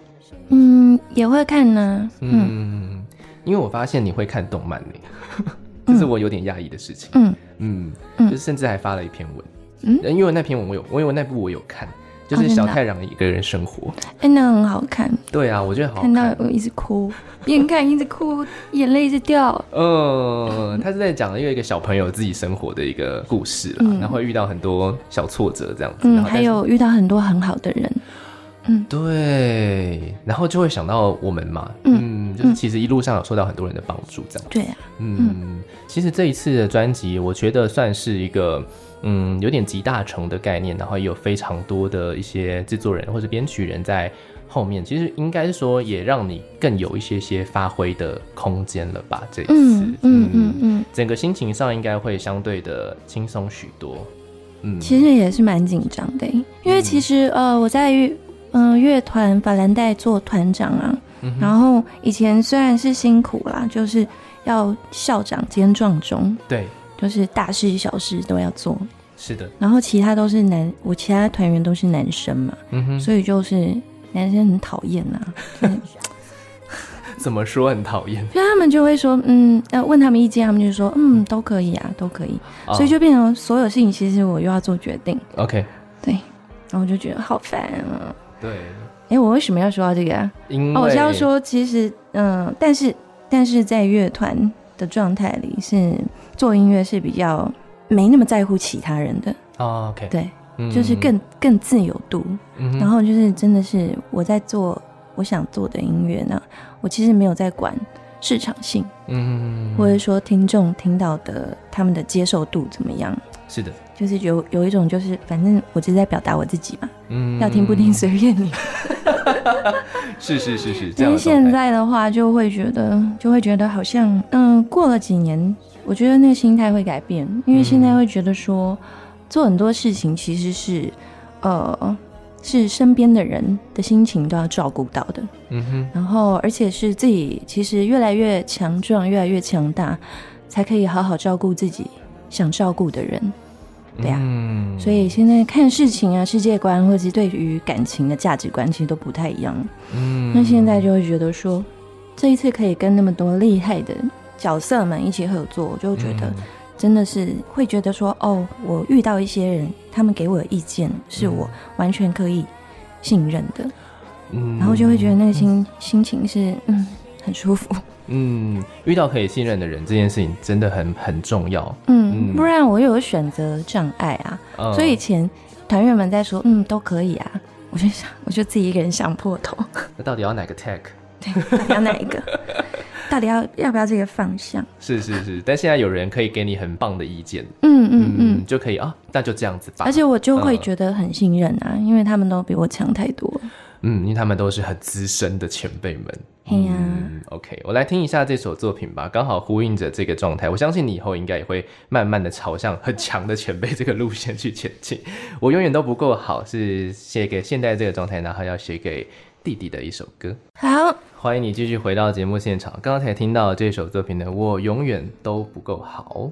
嗯，也会看呢。嗯，嗯，因为我发现你会看动漫呢，这是我有点讶异的事情。嗯嗯，就是甚至还发了一篇文。嗯，因为那篇文我有，我因为那部我有看。就是小太郎一个人生活，哎、那很好看。对啊，我觉得好看，看到我一直哭，边看一直哭，眼泪一直掉。嗯，他是在讲一个一个小朋友自己生活的一个故事啦，嗯、然后会遇到很多小挫折这样子。嗯，还有遇到很多很好的人。嗯，对，然后就会想到我们嘛。嗯，嗯，就是其实一路上有受到很多人的帮助，这样。对啊。嗯，嗯其实这一次的专辑，我觉得算是一个。嗯，有点集大成的概念，然后也有非常多的一些制作人或者编曲人在后面，其实应该是说也让你更有一些些发挥的空间了吧？这一次，嗯嗯嗯嗯，整个心情上应该会相对的轻松许多。嗯，其实也是蛮紧张的，因为其实、嗯、呃我在乐嗯乐团法兰黛做团长啊，嗯、然后以前虽然是辛苦啦，就是要校长兼撞钟，对。就是大事小事都要做，是的。然后其他都是男，我其他团员都是男生嘛，嗯哼，所以就是男生很讨厌呐。怎么说很讨厌？所以他们就会说，嗯，要问他们意见，他们就说，嗯，都可以啊，都可以。Oh. 所以就变成所有事情，其实我又要做决定。OK，对，然后我就觉得好烦啊。对，哎，我为什么要说到这个啊？因为哦，我是要说，其实，嗯、呃，但是，但是在乐团的状态里，是做音乐是比较没那么在乎其他人的。Oh, OK，对，就是更更自由度。嗯、然后就是真的是我在做。我想做的音乐呢，我其实没有在管市场性，嗯，或者说听众听到的他们的接受度怎么样？是的，就是有有一种就是反正我就是在表达我自己嘛，嗯，要听不听随便你。是是是是，但现在的话就会觉得就会觉得好像嗯，过了几年，我觉得那个心态会改变，因为现在会觉得说做很多事情其实是呃。是身边的人的心情都要照顾到的，嗯哼，然后而且是自己其实越来越强壮，越来越强大，才可以好好照顾自己想照顾的人，对呀、啊，嗯，所以现在看事情啊，世界观或者是对于感情的价值观，其实都不太一样，嗯，那现在就会觉得说，这一次可以跟那么多厉害的角色们一起合作，我就觉得。嗯。真的是会觉得说，哦，我遇到一些人，他们给我的意见是我完全可以信任的，嗯，然后就会觉得那个心、嗯、心情是嗯很舒服，嗯，遇到可以信任的人这件事情真的很很重要，嗯，嗯，不然我又有选择障碍啊，嗯、所以以前团员们在说，嗯，都可以啊，我就想，我就自己一个人想破头，那到底要哪个 tag？对，到底要哪一个？到底要要不要这个方向？是是是，但现在有人可以给你很棒的意见，嗯嗯嗯，就可以啊，那就这样子吧。而且我就会觉得很信任啊，嗯、因为他们都比我强太多。嗯，因为他们都是很资深的前辈们。嘿呀、嗯、OK，我来听一下这首作品吧，刚好呼应着这个状态。我相信你以后应该也会慢慢的朝向很强的前辈这个路线去前进。我永远都不够好，是写给现在这个状态，然后要写给弟弟的一首歌。好。欢迎你继续回到节目现场。刚刚才听到这首作品的《我永远都不够好》，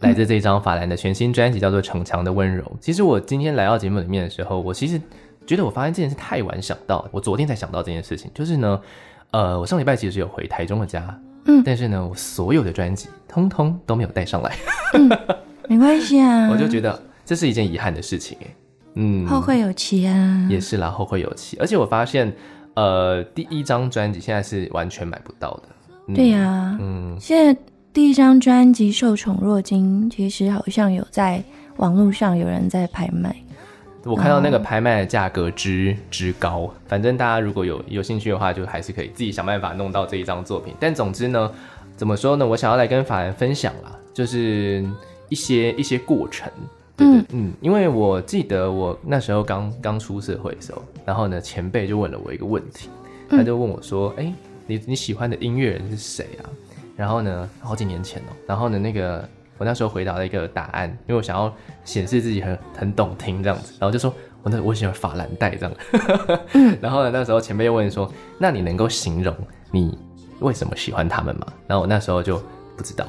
来自这张法兰的全新专辑，叫做《逞强的温柔》。其实我今天来到节目里面的时候，我其实觉得我发现这件事太晚想到，我昨天才想到这件事情。就是呢，呃，我上礼拜其实有回台中的家，嗯，但是呢，我所有的专辑通通都没有带上来。嗯，没关系啊，我就觉得这是一件遗憾的事情，哎，嗯，后会有期啊，也是啦，后会有期。而且我发现。呃，第一张专辑现在是完全买不到的。嗯、对呀、啊，嗯，现在第一张专辑《受宠若惊》其实好像有在网络上有人在拍卖。我看到那个拍卖的价格之之高，反正大家如果有有兴趣的话，就还是可以自己想办法弄到这一张作品。但总之呢，怎么说呢？我想要来跟法兰分享啦，就是一些一些过程。对对，嗯，因为我记得我那时候刚刚出社会的时候，然后呢，前辈就问了我一个问题，他就问我说：“哎、嗯，你你喜欢的音乐人是谁啊？”然后呢，好几年前哦，然后呢，那个我那时候回答了一个答案，因为我想要显示自己很很懂听这样子，然后就说我那我喜欢法兰黛这样，嗯，然后呢，那时候前辈又问说：“那你能够形容你为什么喜欢他们吗？”然后我那时候就。不知道，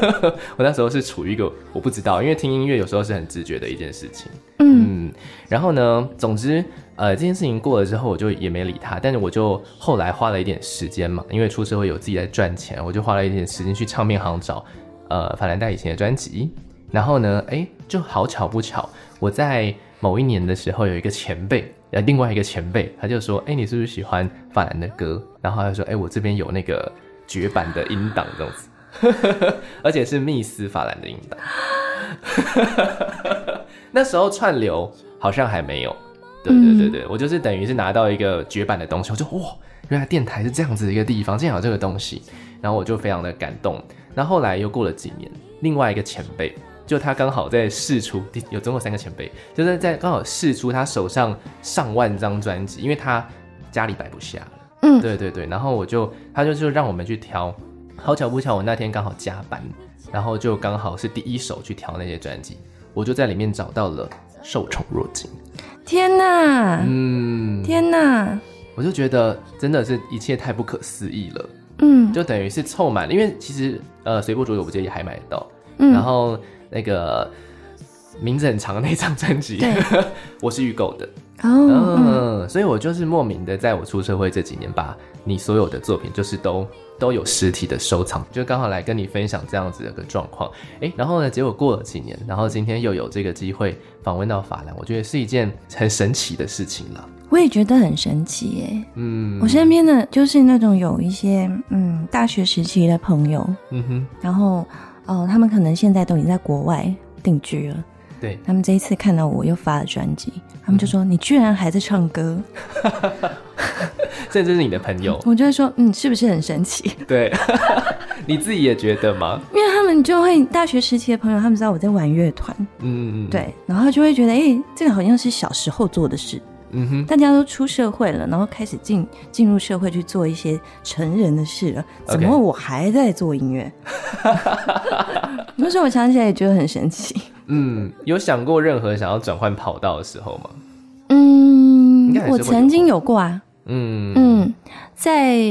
我那时候是处于一个我不知道，因为听音乐有时候是很直觉的一件事情。嗯，嗯，然后呢，总之，呃，这件事情过了之后，我就也没理他。但是我就后来花了一点时间嘛，因为出社会有自己在赚钱，我就花了一点时间去唱片行找呃法兰黛以前的专辑。然后呢，哎，就好巧不巧，我在某一年的时候有一个前辈，呃，另外一个前辈，他就说，哎，你是不是喜欢法兰的歌？然后他就说，哎，我这边有那个绝版的音档这样子。而且是密斯法兰的音档，那时候串流好像还没有。对对对对，我就是等于是拿到一个绝版的东西，我就哇，原来电台是这样子的一个地方，竟然有这个东西，然后我就非常的感动。那后，后来又过了几年，另外一个前辈，就他刚好在试出，有总共三个前辈，就是在刚好试出他手上上万张专辑，因为他家里摆不下了。嗯，对对对，然后我就他就就让我们去挑。好巧不巧，我那天刚好加班，然后就刚好是第一手去调那些专辑，我就在里面找到了《受宠若惊》。天哪，嗯，天哪，我就觉得真的是一切太不可思议了。嗯，就等于是凑满了，因为其实呃随波逐流我不介意还买得到，嗯，然后那个名字很长的那张专辑，我是预购的。哦，所以我就是莫名的，在我出社会这几年，把你所有的作品，就是都都有实体的收藏，就刚好来跟你分享这样子的个状况。哎，然后呢，结果过了几年，然后今天又有这个机会访问到法兰，我觉得是一件很神奇的事情了。我也觉得很神奇耶。嗯，我身边的就是那种有一些嗯大学时期的朋友，嗯哼，然后哦、呃，他们可能现在都已经在国外定居了。对，他们这一次看到我又发了专辑，他们就说：“你居然还在唱歌。”这就是你的朋友，我就会说：“嗯，是不是很神奇？”对，你自己也觉得吗？因为他们就会大学时期的朋友，他们知道我在玩乐团，嗯，对，然后就会觉得：“哎、欸，这个好像是小时候做的事。”嗯哼，大家都出社会了，然后开始进进入社会去做一些成人的事了，怎么我还在做音乐？那时候我想起来也觉得很神奇。嗯，有想过任何想要转换跑道的时候吗？嗯，我曾经有过啊。嗯嗯，在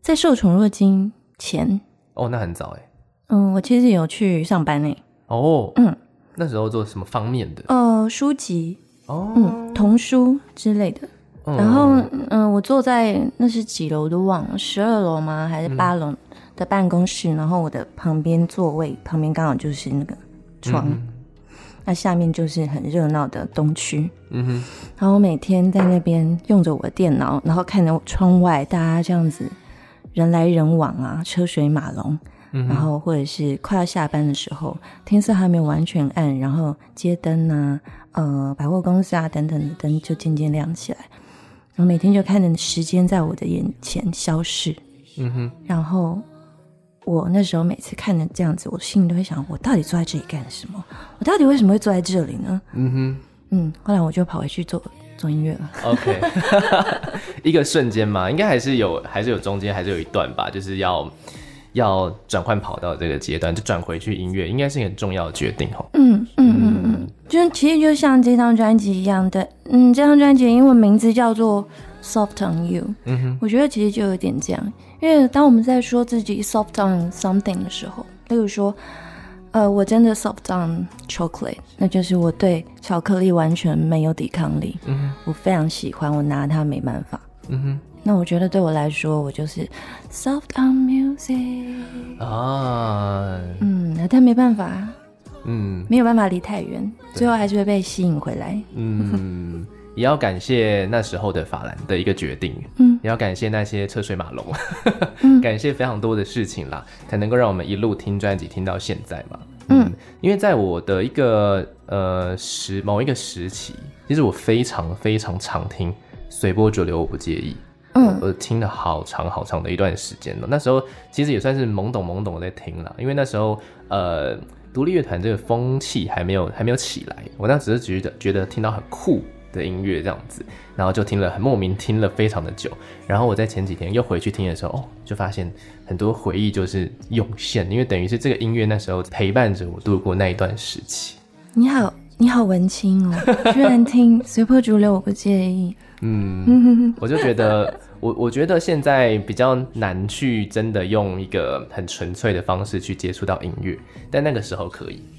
在受宠若惊前，哦，那很早哎。嗯，我其实有去上班呢。哦，嗯，那时候做什么方面的？呃，书籍。哦，嗯，童书之类的。嗯、然后，嗯，我坐在那是几楼都忘了，十二楼吗？还是八楼的办公室？嗯、然后我的旁边座位旁边刚好就是那个窗，嗯、那下面就是很热闹的东区。嗯哼。然后我每天在那边用着我的电脑，然后看着窗外大家这样子人来人往啊，车水马龙。嗯、然后或者是快要下班的时候，天色还没有完全暗，然后街灯啊。呃，百货公司啊，等等的灯就渐渐亮起来，我每天就看着时间在我的眼前消逝。嗯哼。然后我那时候每次看着这样子，我心里都会想：我到底坐在这里干什么？我到底为什么会坐在这里呢？嗯哼。嗯，后来我就跑回去做做音乐了。OK，一个瞬间嘛，应该还是有，还是有中间，还是有一段吧，就是要。要转换跑道这个阶段，就转回去音乐，应该是一个很重要的决定哦。嗯嗯嗯嗯，就其实就像这张专辑一样的，嗯，这张专辑英文名字叫做《Soft on You》。嗯哼，我觉得其实就有点这样，因为当我们在说自己 soft on something 的时候，例如说，呃，我真的 soft on chocolate，那就是我对巧克力完全没有抵抗力。嗯哼，我非常喜欢，我拿它没办法。嗯哼。那我觉得对我来说，我就是 soft on music 啊，嗯，那但没办法，嗯，没有办法离太远，最后还是会被吸引回来。嗯，也要感谢那时候的法兰的一个决定，嗯，也要感谢那些车水马龙，嗯、感谢非常多的事情啦，才能够让我们一路听专辑听到现在嘛。嗯，嗯，因为在我的一个呃时某一个时期，其实我非常非常常听随波逐流，我不介意。嗯，我听了好长好长的一段时间了。那时候其实也算是懵懂懵懂的在听了，因为那时候呃，独立乐团这个风气还没有还没有起来。我那只是觉得觉得听到很酷的音乐这样子，然后就听了很莫名听了非常的久。然后我在前几天又回去听的时候，哦，就发现很多回忆就是涌现，因为等于是这个音乐那时候陪伴着我度过那一段时期。你好，你好文青哦，居然听随波逐流，我不介意。嗯，我就觉得。我我觉得现在比较难去真的用一个很纯粹的方式去接触到音乐，但那个时候可以，嗯，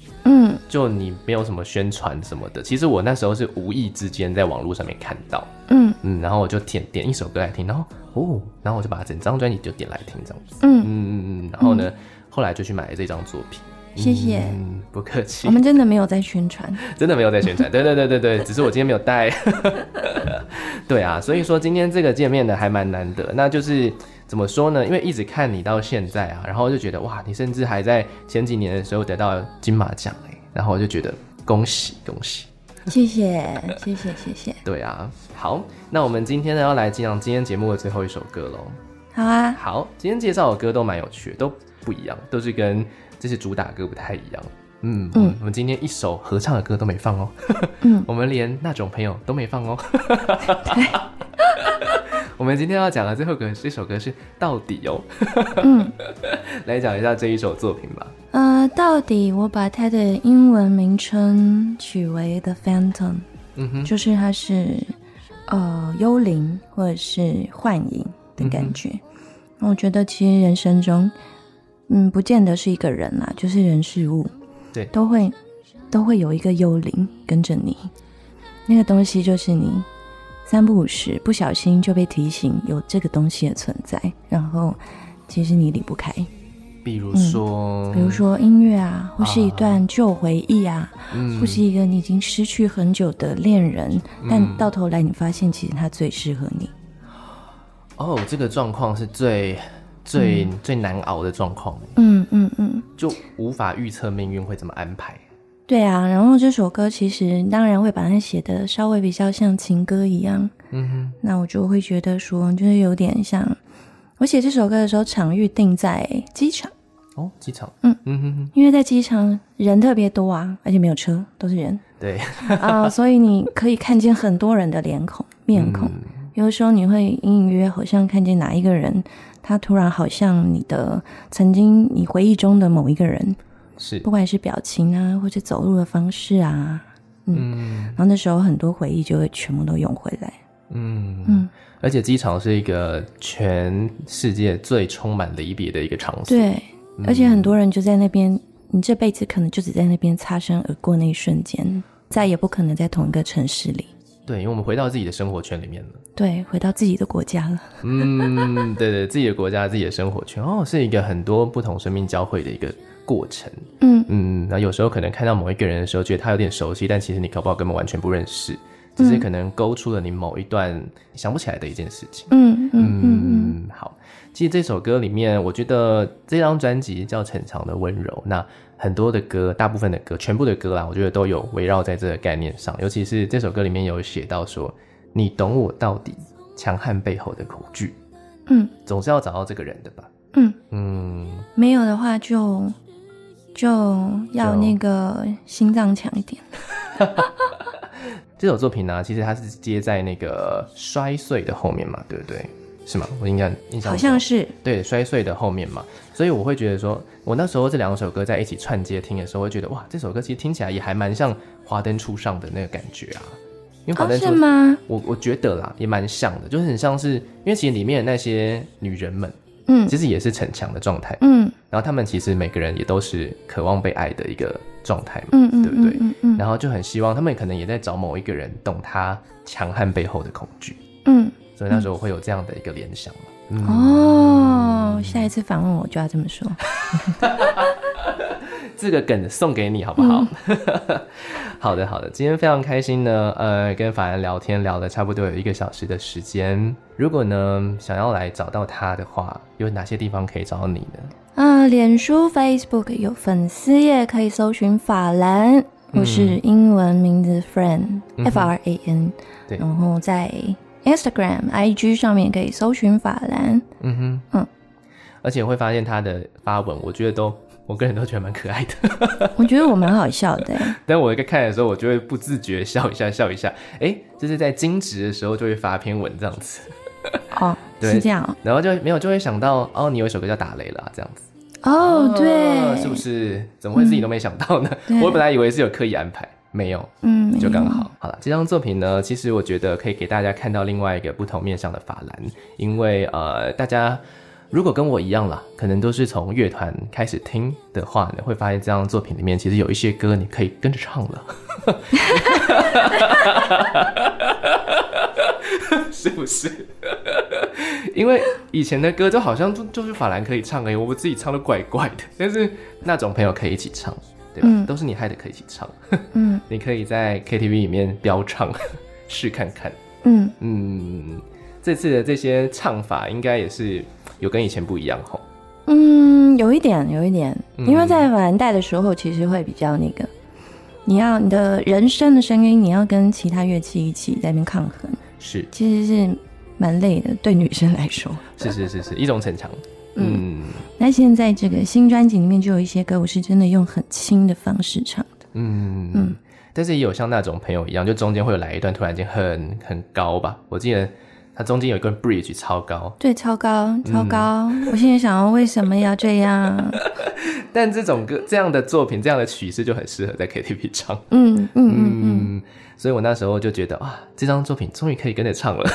就你没有什么宣传什么的，其实我那时候是无意之间在网络上面看到，嗯嗯，然后我就点点一首歌来听，然后哦，然后我就把整张专辑就点来听这样子，嗯嗯嗯，然后呢，后来就去买了这张作品。谢谢，嗯，不客气。我们真的没有在宣传，真的没有在宣传。对对对对对，只是我今天没有带。对啊，所以说今天这个见面呢还蛮难得。那就是怎么说呢？因为一直看你到现在啊，然后就觉得哇，你甚至还在前几年的时候得到金马奖哎，然后我就觉得恭喜恭喜。谢谢谢谢谢谢。对啊，好，那我们今天呢要来讲今天节目的最后一首歌喽。好啊，好，今天介绍的歌都蛮有趣的，都不一样，都是跟。这些主打歌不太一样，嗯嗯，我们今天一首合唱的歌都没放哦，嗯，我们连那种朋友都没放哦，我们今天要讲的最后歌，这首歌是到底哦，嗯，来讲一下这一首作品吧。呃，到底我把它的英文名称取为 The Phantom，嗯哼，就是它是呃幽灵或者是幻影的感觉。嗯、我觉得其实人生中。嗯，不见得是一个人啦，就是人事物，对，都会都会有一个幽灵跟着你，那个东西就是你三不五时不小心就被提醒有这个东西的存在，然后其实你离不开。比如说、嗯，比如说音乐啊，或是一段旧回忆啊，嗯、或是一个你已经失去很久的恋人，嗯、但到头来你发现其实他最适合你。哦，这个状况是最最、嗯、最难熬的状况。嗯嗯嗯，就无法预测命运会怎么安排。对啊，然后这首歌其实当然会把它写的稍微比较像情歌一样。嗯哼，那我就会觉得说，就是有点像我写这首歌的时候，场域定在机场。哦，机场。嗯。嗯哼哼，因为在机场人特别多啊，而且没有车，都是人。对。啊、呃，所以你可以看见很多人的脸孔、面孔。嗯。有的时候你会隐隐约约好像看见哪一个人，他突然好像你的曾经你回忆中的某一个人，是。不管是表情啊，或者走路的方式啊，嗯，嗯。然后那时候很多回忆就会全部都涌回来，嗯。嗯，而且机场是一个全世界最充满离别的一个场所，对，而且很多人就在那边，你这辈子可能就只在那边擦身而过那一瞬间，再也不可能在同一个城市里。对，因为我们回到自己的生活圈里面了。对，回到自己的国家了。嗯，对对，自己的国家，自己的生活圈，哦，是一个很多不同生命交汇的一个过程。嗯嗯，那有时候可能看到某一个人的时候，觉得他有点熟悉，但其实你搞不好根本完全不认识，只是可能勾出了你某一段想不起来的一件事情。嗯嗯嗯嗯，好。其实这首歌里面，我觉得这张专辑叫《逞强的温柔》，那很多的歌，大部分的歌，全部的歌啦，我觉得都有围绕在这个概念上。尤其是这首歌里面有写到说：“你懂我到底，强悍背后的恐惧。”嗯，总是要找到这个人的吧？嗯嗯，没有的话就就要那个心脏强一点。这首作品呢，其实它是接在那个摔碎的后面嘛，对不对？是吗？我应该印象好像是对摔碎的后面嘛，所以我会觉得说，我那时候这两首歌在一起串接听的时候，我会觉得哇，这首歌其实听起来也还蛮像《华灯初上》的那个感觉啊。因为华灯初上，哦，是吗？我我觉得啦，也蛮像的，就是很像是，因为其实里面的那些女人们，嗯，其实也是逞强的状态，嗯，然后她们其实每个人也都是渴望被爱的一个状态嘛，嗯，对不对？嗯嗯，嗯，然后就很希望他们可能也在找某一个人懂她强悍背后的恐惧，嗯。所以那时候会有这样的一个联想、嗯、哦，下一次访问我就要这么说。这个梗送给你好不好？嗯、好的好的，今天非常开心呢，呃，跟法兰聊天聊了差不多有一个小时的时间。如果呢想要来找到他的话，有哪些地方可以找到你呢？啊、呃，脸书 Facebook 有粉丝页可以搜寻法兰，我是英文名字 Fran、嗯、F R A N，对，然后在。Instagram、IG 上面可以搜寻法兰，嗯哼，嗯，而且会发现他的发文，我觉得都，我个人都觉得蛮可爱的。我觉得我蛮好笑的，但我一个看的时候，我就会不自觉笑一下，笑一下。哎，就是在惊蛰的时候就会发篇文这样子。哦，对是这样。然后就没有就会想到，哦，你有一首歌叫《打雷》了，这样子。哦，对，哦，是不是？怎么会自己都没想到呢？嗯，我本来以为是有刻意安排。没有，嗯，就刚好好了。这张作品呢，其实我觉得可以给大家看到另外一个不同面向的法兰，因为呃，大家如果跟我一样啦，可能都是从乐团开始听的话呢，会发现这张作品里面其实有一些歌你可以跟着唱了，是不是？因为以前的歌就好像就就是法兰可以唱而已，我自己唱的怪怪的，但是那种朋友可以一起唱。嗯，都是你害的，可以一起唱。嗯，你可以在 KTV 里面飙唱，试看看。嗯嗯，这次的这些唱法应该也是有跟以前不一样吼。嗯，有一点，有一点，因为在法兰带的时候，其实会比较那个，你要你的人声的声音，你要跟其他乐器一起在那边抗衡。是，其实是蛮累的，对女生来说。是是是是，一种逞强。嗯，那现在这个新专辑里面就有一些歌，我是真的用很轻的方式唱的。嗯嗯，但是也有像那种朋友一样，就中间会有来一段突然间很很高吧。我记得他中间有一个 bridge 超高，对，超高超高。嗯、我现在想要为什么要这样？但这种歌这样的作品这样的曲式就很适合在 KTV 唱。嗯嗯嗯嗯，嗯，所以我那时候就觉得哇，这张作品终于可以跟着唱了。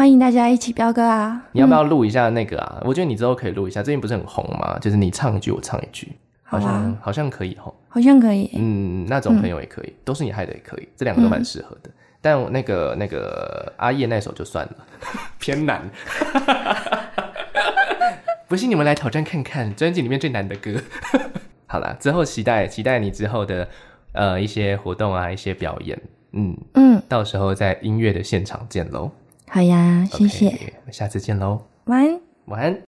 欢迎大家一起飙歌啊！你要不要录一下那个啊？嗯、我觉得你之后可以录一下，最近不是很红吗？就是你唱一句，我唱一句。好像好像可以吼，好像可以。嗯，那种朋友也可以，都是你害的也可以，这两个都蛮适合的。但那个那个阿叶那首就算了，偏难。不信你们来挑战看看，专辑里面最难的歌。好啦，之后期待期待你之后的呃一些活动啊，一些表演。嗯嗯，到时候在音乐的现场见喽。好呀，谢谢。Okay, 下次见喽。晚安。晚安。